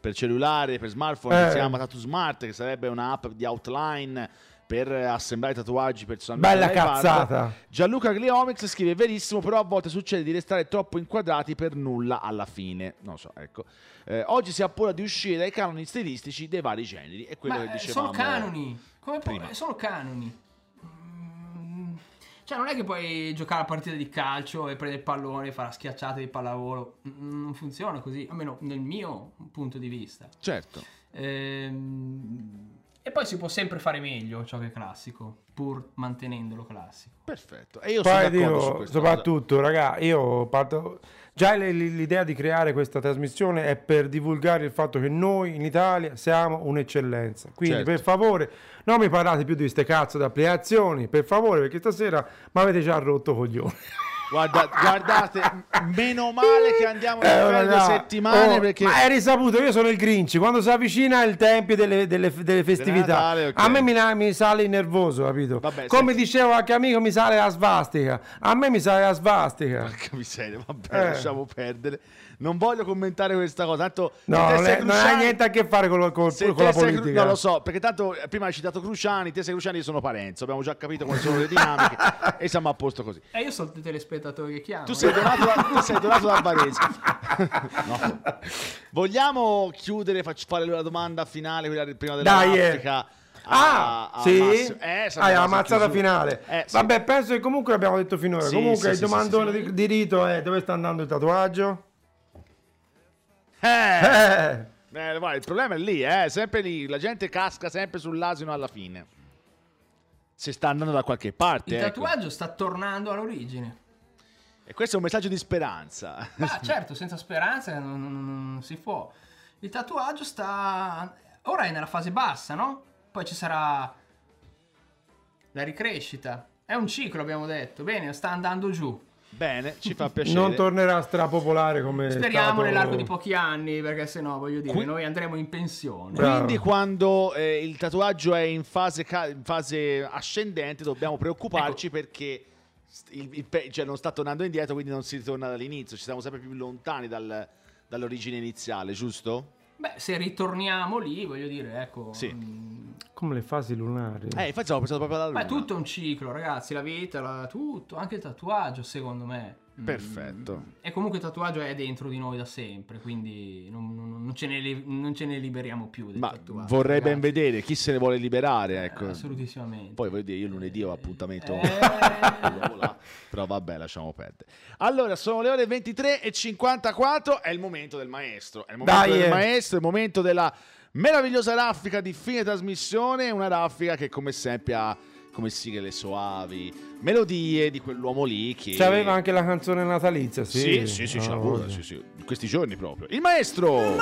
per cellulare, per smartphone, che Eh. si chiama Tattoo Smart, che sarebbe un'app di outline per assemblare tatuaggi personalmente. Bella cazzata. Gianluca Gliomix scrive: Verissimo, però a volte succede di restare troppo inquadrati per nulla alla fine. Non so, ecco. Eh, oggi si appura di uscire dai canoni stilistici dei vari generi. È quello Ma che eh, dicevamo. sono canoni. Come può- prima. eh, sono canoni. Mm, Cioè, non è che puoi giocare a partita di calcio e prendere il pallone e fare la schiacciata di pallavolo. Mm, Non funziona così, almeno nel mio punto di vista. Certo. Ehm, E poi si può sempre fare meglio ciò che è classico, pur mantenendolo classico. Perfetto. E io sono Poi d'accordo su dico, questa soprattutto, raga, io parto... Già l'idea di creare questa trasmissione è per divulgare il fatto che noi in Italia siamo un'eccellenza. Quindi, Certo. per favore, non mi parlate più di queste cazzo di applicazioni, per favore, perché stasera mi avete già rotto coglioni. Guarda, guardate, meno male che andiamo in Eh, due settimane oh, perché Ma è risaputo, io sono il Grinch. Quando si avvicina il tempo delle, delle- delle festività, Natale, ok. a me mi, mi sale il nervoso, capito? Vabbè, Come senti. dicevo qualche amico, mi sale la svastica. A me mi sale la svastica. Porca miseria, vabbè, Eh. lasciamo perdere. Non voglio commentare questa cosa, tanto No, non, è- non ha niente a che fare con, con- con la sei Cru- politica. non lo so, perché tanto eh, prima hai citato Cruciani, te sei Cruciani, io sono Parenzo, abbiamo già capito quali sono le dinamiche e siamo a posto così. E io sono il telespettatore che chiama. Tu sei donato da, tu sei donato da Varese. No. Vogliamo chiudere, facci fare la domanda finale, quella prima Dai, eh. dell'Africa. Ah, a- sì? Massimo. Eh, ah, è la mazzata finale. Eh, sì. Vabbè, penso che comunque l'abbiamo detto finora. Sì, comunque sì, il sì, domandone sì, Di, di rito è dove sta andando il tatuaggio? Eh, Eh, guarda, il problema è lì, eh, sempre lì, la gente casca sempre sull'asino alla fine. Se sta andando da qualche parte. Il ecco. tatuaggio sta tornando all'origine. E questo è un messaggio di speranza. Ma certo, senza speranza non, non- non si può. Il tatuaggio sta... Ora è nella fase bassa, no? Poi ci sarà la ricrescita. È un ciclo, abbiamo detto. Bene, sta andando giù. Bene, ci fa piacere. non tornerà strapopolare come Speriamo stato- nell'arco di pochi anni, perché sennò, voglio dire, Qui- noi andremo in pensione. Bravo. Quindi quando eh, il tatuaggio è in fase, ca- in fase ascendente dobbiamo preoccuparci Ecco. perché il- il pe- cioè non sta tornando indietro, quindi non si ritorna dall'inizio, ci siamo sempre più lontani dal- dall'origine iniziale, giusto? Beh, se ritorniamo lì, voglio dire, ecco... Sì. mm, Come le fasi lunari. Eh, infatti stavo pensando proprio alla Ma luna. è tutto un ciclo, ragazzi, la vita, la- tutto, anche il tatuaggio, secondo me. Mm. Perfetto. E comunque il tatuaggio è dentro di noi da sempre, quindi non, non- non ce, ne, li- non ce ne liberiamo più del Ma tatuaggio. vorrei ben ragazzi. vedere chi se ne vuole liberare, ecco. Eh, assolutissimamente. Poi voglio dire, io lunedì ho appuntamento. Eh. Però vabbè, lasciamo perdere. Allora, sono le ore 23 e 54. È il momento del maestro. È il momento Dai, del eh. maestro, è il momento della meravigliosa raffica di fine trasmissione. Una raffica che, come sempre, ha come sigle le soavi melodie di quell'uomo lì che. C'aveva anche la canzone natalizia, sì. Sì, sì, sì, ce l'ha Ah, avuta, voglia. sì, sì. In questi giorni proprio. Il maestro! In.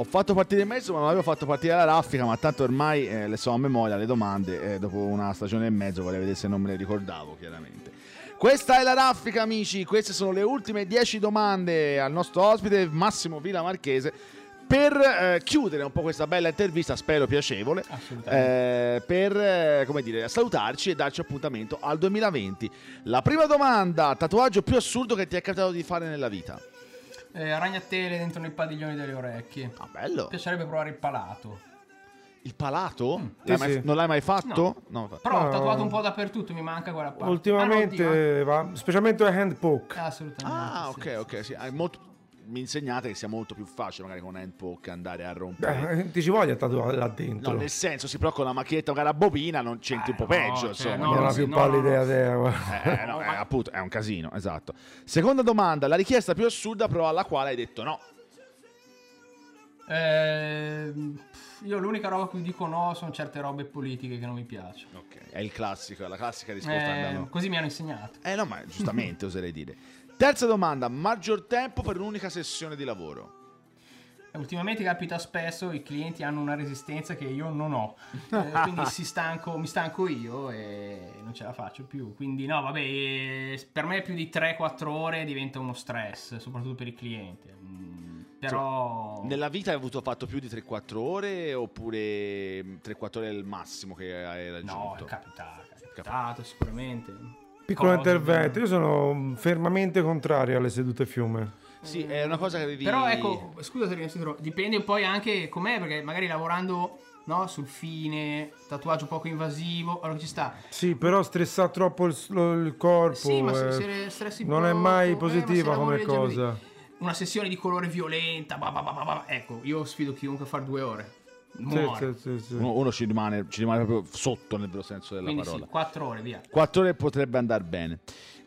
Ho fatto partire il maestro, ma non avevo fatto partire la raffica, ma tanto ormai eh, le so a memoria le domande. eh, dopo una stagione e mezzo vorrei vedere se non me le ricordavo, chiaramente. Questa è la raffica, amici. Queste sono le ultime 10 domande al nostro ospite, Massimo Villa Marchese. Per eh, chiudere un po' questa bella intervista, spero piacevole, Assolutamente. eh, per eh, come dire, salutarci e darci appuntamento al 2020. La prima domanda: tatuaggio più assurdo che ti è capitato di fare nella vita? Eh, ragnatele dentro nei padiglioni delle orecchie. Ah, bello. Mi piacerebbe provare il palato. Il palato? Mm. L'hai Sì, mai- sì. Non l'hai mai fatto? No. Però ho No. tatuato un po' dappertutto, mi manca quella parte. Ultimamente, Ah, no, va, specialmente la hand poke. eh. Assolutamente. Ah, ok, sì. ok. Sì. Ah, molto- Mi insegnate che sia molto più facile magari con hand poke andare a rompere. Eh, ti ci voglia tatuare là dentro. No, nel senso, sì, però con la macchietta magari a bobina non c'entri Eh, un po' no, peggio, cioè, insomma. no, non che- ha sì, più no, pallida no, no. idea. guarda. Eh, no, è, appunto, è un casino, esatto. Seconda domanda, la richiesta più assurda però alla quale hai detto no. Ehm, io l'unica roba a cui dico no sono certe robe politiche che non mi piacciono. Ok, è il classico, è la classica risposta Eh, no. così mi hanno insegnato. Eh no, ma giustamente oserei dire. Terza domanda, maggior tempo per un'unica sessione di lavoro. Eh, Ultimamente capita spesso, i clienti hanno una resistenza che io non ho, Eh, quindi si stanco, mi stanco io e non ce la faccio più. Quindi no, vabbè, eh, per me più di 3-4 ore diventa uno stress, soprattutto per il cliente. Mm, Però... Nella vita hai avuto fatto più di 3-4 ore oppure mm, 3-4 ore è il massimo che hai No, raggiunto? è capitato, è capitato sicuramente. Piccolo Cose, intervento, io sono fermamente contrario alle sedute fiume. Sì, è una cosa che avevi... Però ecco, scusa interrompo, dipende poi anche com'è, perché magari lavorando no, sul fine, tatuaggio poco invasivo, allora ci sta. Sì, però stressa troppo il, il corpo. Sì, ma se, eh, se stressi non è poco, mai eh, positiva lavori come cosa. Una sessione di colore violenta, bah, bah, bah, bah, bah, ecco, io sfido chiunque a fare due ore. Sì, Muore. sì, sì, sì. Uno, uno ci, rimane, ci rimane proprio sotto nel vero senso della Quindi parola. sì, quattro ore, via. 4 ore potrebbe andare bene.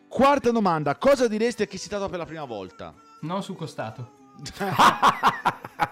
Quarta domanda, cosa diresti a chi si tatua per la prima volta? Non sul costato.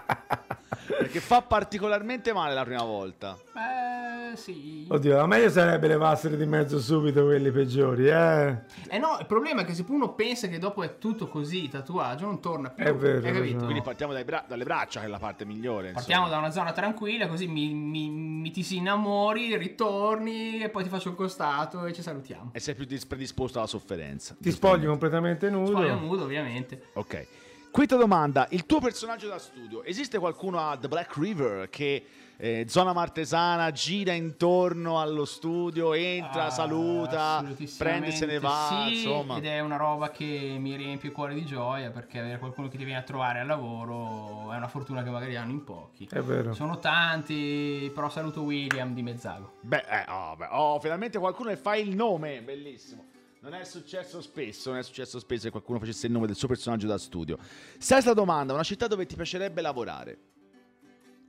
Perché fa particolarmente male la prima volta. Eh, sì. Oddio, la meglio sarebbe levarseli di mezzo subito quelli peggiori, eh. Eh no, il problema è che se uno pensa che dopo è tutto così, tatuaggio, non torna più. È vero, Hai capito? no. Quindi partiamo dai bra- dalle braccia, che è la parte migliore. Partiamo insomma. da una zona tranquilla, così mi, mi- mi ti si innamori, ritorni e poi ti faccio il costato e ci salutiamo. E sei più dis- predisposto alla sofferenza. Ti spogli completamente nudo. Spoglio nudo, ovviamente. Ok. Quinta domanda, il tuo personaggio da studio, esiste qualcuno a The Black River che eh, zona martesana gira intorno allo studio, entra, Ah, saluta, prende, se ne va, sì, insomma. Ed è una roba che mi riempie il cuore di gioia perché avere qualcuno che ti viene a trovare al lavoro è una fortuna che magari hanno in pochi. È vero. Sono tanti, però saluto William di Mezzago. Beh, eh, oh, beh, oh, finalmente qualcuno che fa il nome, bellissimo. Non è successo spesso, non è successo spesso che qualcuno facesse il nome del suo personaggio da studio. Sesta domanda, una città dove ti piacerebbe lavorare?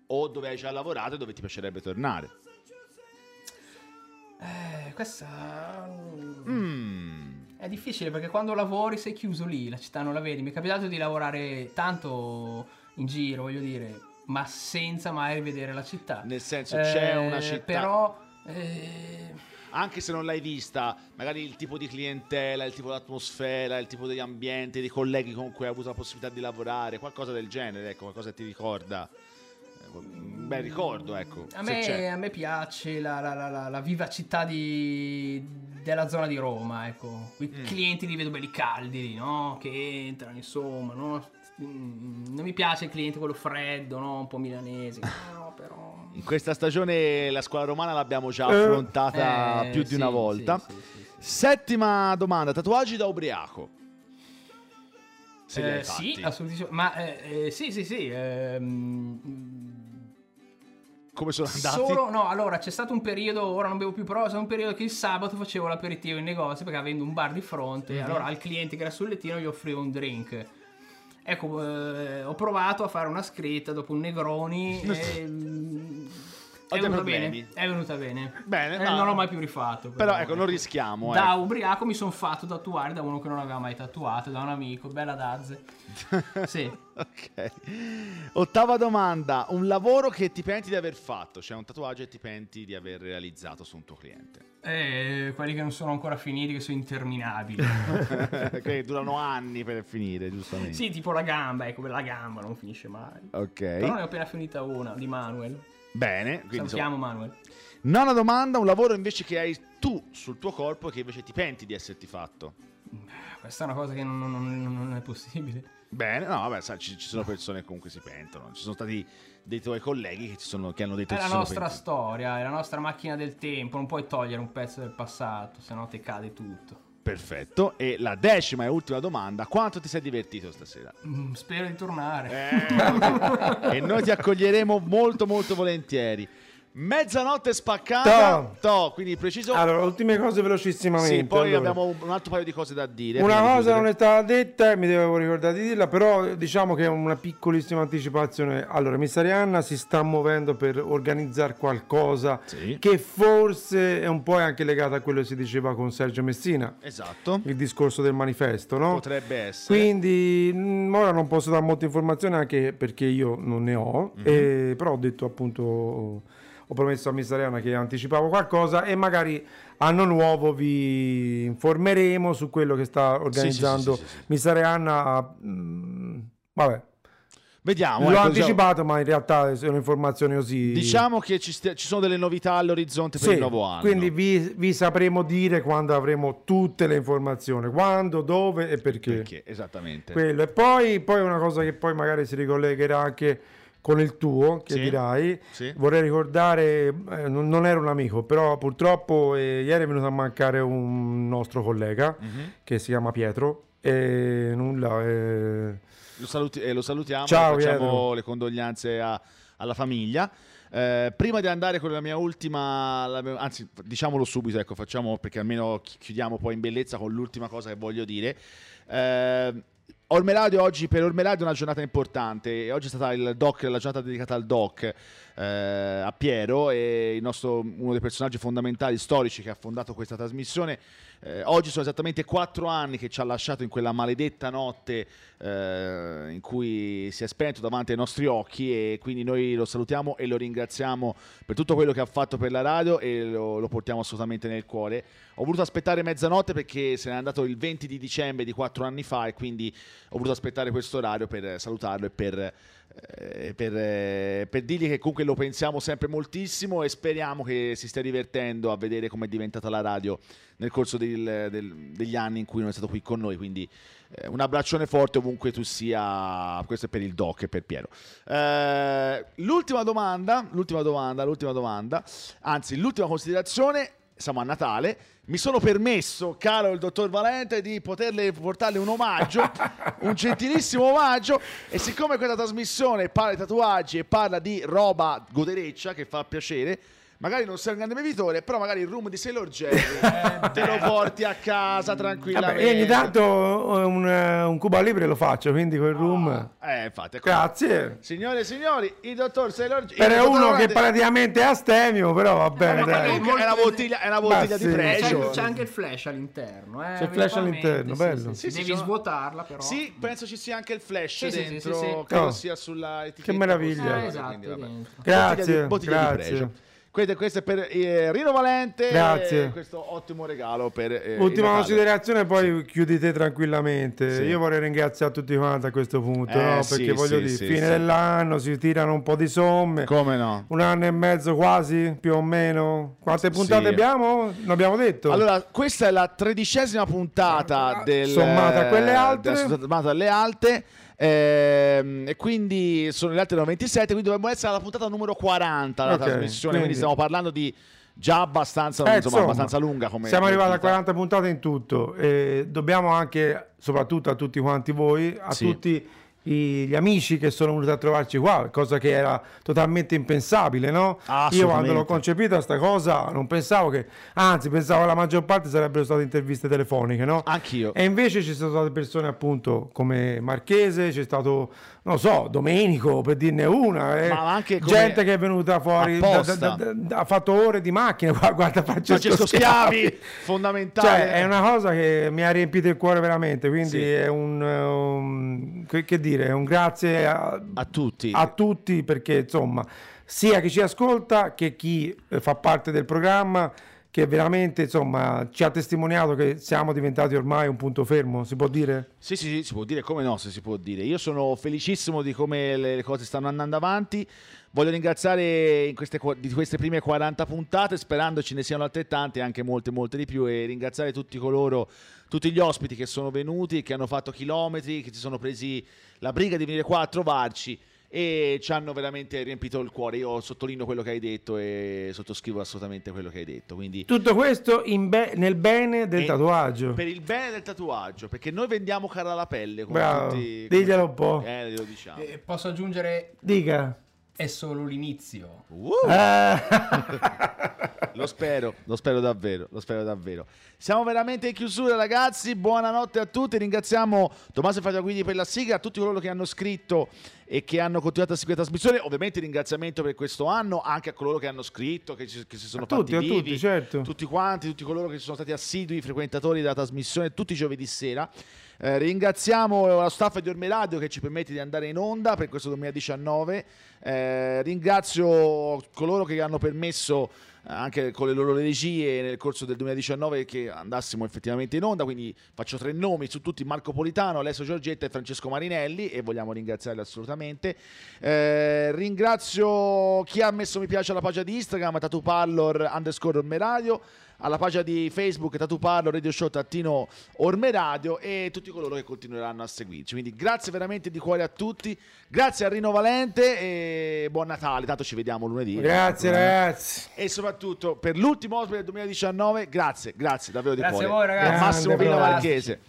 O dove hai già lavorato e dove ti piacerebbe tornare? Eh, questa... Mm. È difficile perché quando lavori sei chiuso lì, la città non la vedi. Mi è capitato di lavorare tanto in giro, voglio dire, ma senza mai rivedere la città. Nel senso, c'è Eh, una città... Però... eh, anche se non l'hai vista, magari il tipo di clientela, il tipo di atmosfera, il tipo di ambiente, di colleghi con cui hai avuto la possibilità di lavorare, qualcosa del genere, ecco, qualcosa che ti ricorda. Un bel ricordo, ecco. a, me, a me piace la, la- la- la- la vivacità di- della zona di Roma, ecco. I Mm. clienti li vedo belli caldi, no? Che entrano, insomma, no? Mm, Non mi piace il cliente quello freddo, no? Un po' milanese. No, però... In questa stagione la scuola romana l'abbiamo già Eh. affrontata Eh, più di sì, una volta. sì, sì, sì. Settima domanda, tatuaggi da ubriaco. Se Eh, sì, assolutamente. Ma eh, eh, sì, sì, sì. ehm, Come sono andati? Solo, no, allora c'è stato un periodo, ora non bevo più, però c'è stato un periodo che il sabato facevo l'aperitivo in negozio perché avendo un bar di fronte, Mhm. allora al cliente che era sul lettino gli offrivo un drink. Ecco, eh, ho provato a fare una scritta dopo un Negroni e mm, è venuta bene. È venuta bene. Bene, Eh, no. non l'ho mai più rifatto. Però ecco, non rischiamo. Da ecco. ubriaco mi sono fatto tatuare da uno che non aveva mai tatuato, da un amico, bella Dazze. Sì. ok. Ottava domanda, un lavoro che ti penti di aver fatto, cioè un tatuaggio che ti penti di aver realizzato su un tuo cliente. Eh, quelli che non sono ancora finiti, che sono interminabili. che durano anni per finire, giustamente. sì, tipo la gamba, ecco, la gamba non finisce mai. Ok. Però ne ho appena finita una di Manuel. Bene, quindi Salutiamo insomma, Manuel. nona domanda, un lavoro invece che hai tu sul tuo corpo e che invece ti penti di esserti fatto. Questa è una cosa che non, non- non- è possibile. Bene, no, vabbè, sai, ci, ci sono persone che comunque si pentono. Ci sono stati dei tuoi colleghi che, ci sono, che hanno detto È la nostra storia, è la nostra macchina del tempo. Non puoi togliere un pezzo del passato, se no ti cade tutto. Perfetto. E la decima e ultima domanda, quanto ti sei divertito stasera? Mm, spero di tornare. Eh, e noi ti accoglieremo molto molto volentieri. Mezzanotte spaccata. To. To, quindi preciso. Allora, ultime cose velocissimamente. sì, poi allora. abbiamo un altro paio di cose da dire. Una cosa non chiudere. è stata detta e mi devo ricordare di dirla, però diciamo che è una piccolissima anticipazione. Allora, Miss Arianna si sta muovendo per organizzare qualcosa Sì. che forse è un po' anche legato a quello che si diceva con Sergio Messina, Esatto. il discorso del manifesto, no? Potrebbe essere. Quindi mh, ora non posso dare molte informazioni anche perché io non ne ho, Mhm. eh, però ho detto appunto, ho promesso a Miss Ariana che anticipavo qualcosa e magari anno nuovo vi informeremo su quello che sta organizzando sì, sì, sì, Arianna. mh, vabbè, Vediamo. l'ho ecco, anticipato ma in realtà sono informazioni così... Diciamo che ci, stia- ci sono delle novità all'orizzonte per Sì, il nuovo anno. quindi vi, vi sapremo dire quando avremo tutte le informazioni, quando, dove e Perché, esattamente. quello. E poi, poi una cosa che poi magari si ricollegherà anche con il tuo, che Sì, dirai. sì. Vorrei ricordare, eh, non, non era un amico, però purtroppo eh, ieri è venuto a mancare un nostro collega Mhm. che si chiama Pietro. E nulla. eh, Lo, saluti- eh, lo salutiamo, Ciao, facciamo Pietro. le condoglianze a- alla famiglia. Eh, prima di andare con la mia ultima, la mia- anzi diciamolo subito, ecco, facciamo perché almeno chi- chiudiamo poi in bellezza con l'ultima cosa che voglio dire. Eh, Ormeladio oggi, per Ormeladio è una giornata importante, oggi è stata il doc, la giornata dedicata al doc eh, a Piero, il nostro, uno dei personaggi fondamentali storici che ha fondato questa trasmissione. Eh, oggi sono esattamente quattro anni che ci ha lasciato in quella maledetta notte eh, in cui si è spento davanti ai nostri occhi e quindi noi lo salutiamo e lo ringraziamo per tutto quello che ha fatto per la radio e lo, lo portiamo assolutamente nel cuore. Ho voluto aspettare mezzanotte perché se n'è andato il 20 di dicembre di quattro anni fa e quindi ho voluto aspettare questo orario per salutarlo e per, per, eh, per dirgli che comunque lo pensiamo sempre moltissimo e speriamo che si stia divertendo a vedere come è diventata la radio nel corso del- del- degli anni in cui non è stato qui con noi. Quindi eh, un abbraccione forte ovunque tu sia. Questo è per il doc e per Piero. Eh, l'ultima domanda, l'ultima domanda, l'ultima domanda, anzi l'ultima considerazione. Siamo a Natale. Mi sono permesso, caro il dottor Valente, di poterle portarle un omaggio, un gentilissimo omaggio. E siccome questa trasmissione parla di tatuaggi e parla di roba godereccia che fa piacere, magari non sei un grande bevitore, però magari il room di Sailor Jerry te lo porti a casa tranquillamente. Vabbè, io ogni tanto eh, un, eh, un Cuba Libre lo faccio, quindi col room. Eh, infatti, ecco. Grazie. Signore e signori, il dottor Sailor Jerry. Per dottor uno che Valente- praticamente è astemio, però va bene. comunque- Comunque è una bottiglia, è una bottiglia sì. di C'è, pregio. c'è anche il flash all'interno. Eh, C'è il flash all'interno, sì, bello. sì, sì. Sì, sì, Devi sono- svuotarla però. Sì, penso ci sia anche il flash Sì, sì, sì, dentro, sì, sì. credo Oh. sia sulla etichetta. Che meraviglia. Eh, esatto, quindi, vabbè. dentro. Grazie, Bottiglia di- bottiglia di grazie. pregio. Questo, questo è per eh, Rino Valente. Grazie. eh, questo ottimo regalo per eh, Ultima considerazione, poi chiudete tranquillamente. Sì. Io vorrei ringraziare tutti quanti a questo punto, Eh, no? sì, perché voglio sì, dire, sì, fine sì. dell'anno si tirano un po' di somme. Come no? Un anno e mezzo quasi, più o meno. Quante puntate Sì. abbiamo? Non abbiamo detto. Allora, questa è la tredicesima puntata del Sommata a quelle altre. sommata alle altre. Ehm, e quindi sono le altre 97, quindi dovremmo essere alla puntata numero 40 la Ok, trasmissione. Quindi... quindi- stiamo parlando di già abbastanza, Eh, insomma, abbastanza lunga come Siamo arrivati a vita. 40 puntate in tutto. E dobbiamo anche, soprattutto a tutti quanti voi, a Sì. tutti i- gli amici che sono venuti a trovarci qua, cosa che era totalmente impensabile, no? Io quando l'ho concepita sta cosa non pensavo che, anzi pensavo che la maggior parte sarebbero state interviste telefoniche, no? Anch'io. E invece ci sono state persone appunto come Marchese, c'è stato, non so, Domenico per dirne una, eh, Ma anche gente che è venuta fuori, da- apposta. da- da- da- ha fatto ore di macchina, guarda, Francesco, Francesco Schiavi, Schiavi. fondamentale. Cioè, è una cosa che mi ha riempito il cuore veramente, quindi Sì. è un, eh, un- che, dire, è un grazie a, a tutti. a tutti perché insomma, sia chi ci ascolta che chi eh, fa parte del programma che veramente insomma ci ha testimoniato che siamo diventati ormai un punto fermo, si può dire? Sì, sì, sì, si può dire, come no, se si può dire. Io sono felicissimo di come le, cose stanno andando avanti. Voglio ringraziare in queste, di queste prime 40 puntate, sperando ce ne siano altrettante, anche molte, molte di più, e ringraziare tutti coloro, tutti gli ospiti che sono venuti, che hanno fatto chilometri, che si sono presi la briga di venire qua a trovarci e ci hanno veramente riempito il cuore. Io sottolineo quello che hai detto e sottoscrivo assolutamente quello che hai detto. Quindi Tutto questo in be- nel bene del E tatuaggio. per il bene del tatuaggio, perché noi vendiamo cara alla pelle. Come Bravo, tutti, come- diglielo un po'. Eh, lo diciamo. Eh, posso aggiungere Dica. È solo l'inizio. Uh, Eh. lo spero, lo spero davvero, lo spero davvero. Siamo veramente in chiusura ragazzi, buonanotte a tutti, ringraziamo Tommaso Fagiaguidi per la sigla, a tutti coloro che hanno scritto e che hanno continuato a seguire la trasmissione, ovviamente ringraziamento per questo anno anche a coloro che hanno scritto, che, ci- che si sono A tutti, fatti a vivi, tutti, certo. tutti quanti, tutti coloro che sono stati assidui frequentatori della trasmissione tutti i giovedì sera. Eh, ringraziamo lo staff di Orme Radio che ci permette di andare in onda per questo 2019. Eh, ringrazio coloro che hanno permesso eh, anche con le loro regie nel corso del 2019 che andassimo effettivamente in onda. Quindi faccio tre nomi su tutti: Marco Politano, Alessio Giorgetta e Francesco Marinelli. E vogliamo ringraziarli assolutamente. Eh, ringrazio chi ha messo mi piace alla pagina di Instagram, Tatupallor underscore Orme Radio alla pagina di Facebook Tatu Parlo, Radio Show Tattino Orme Radio e tutti coloro che continueranno a seguirci. Quindi grazie veramente di cuore a tutti, grazie a Rino Valente e buon Natale, tanto ci vediamo lunedì. Grazie ragazzi. E soprattutto per l'ultimo ospite del 2019, grazie, grazie davvero di Grazie cuore. a voi, ragazzi. Massimo Villa. Marchese.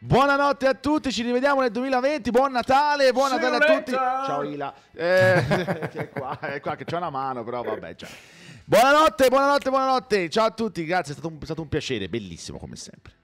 Buonanotte a tutti, ci rivediamo nel 2020, buon Natale, buon Natale a tutti. Ciao Ila. Eh, che è qua, è qua che c'è una mano, però vabbè, ciao. Buonanotte, buonanotte, buonanotte. Ciao a tutti, grazie, è stato un, è stato un piacere, bellissimo come sempre.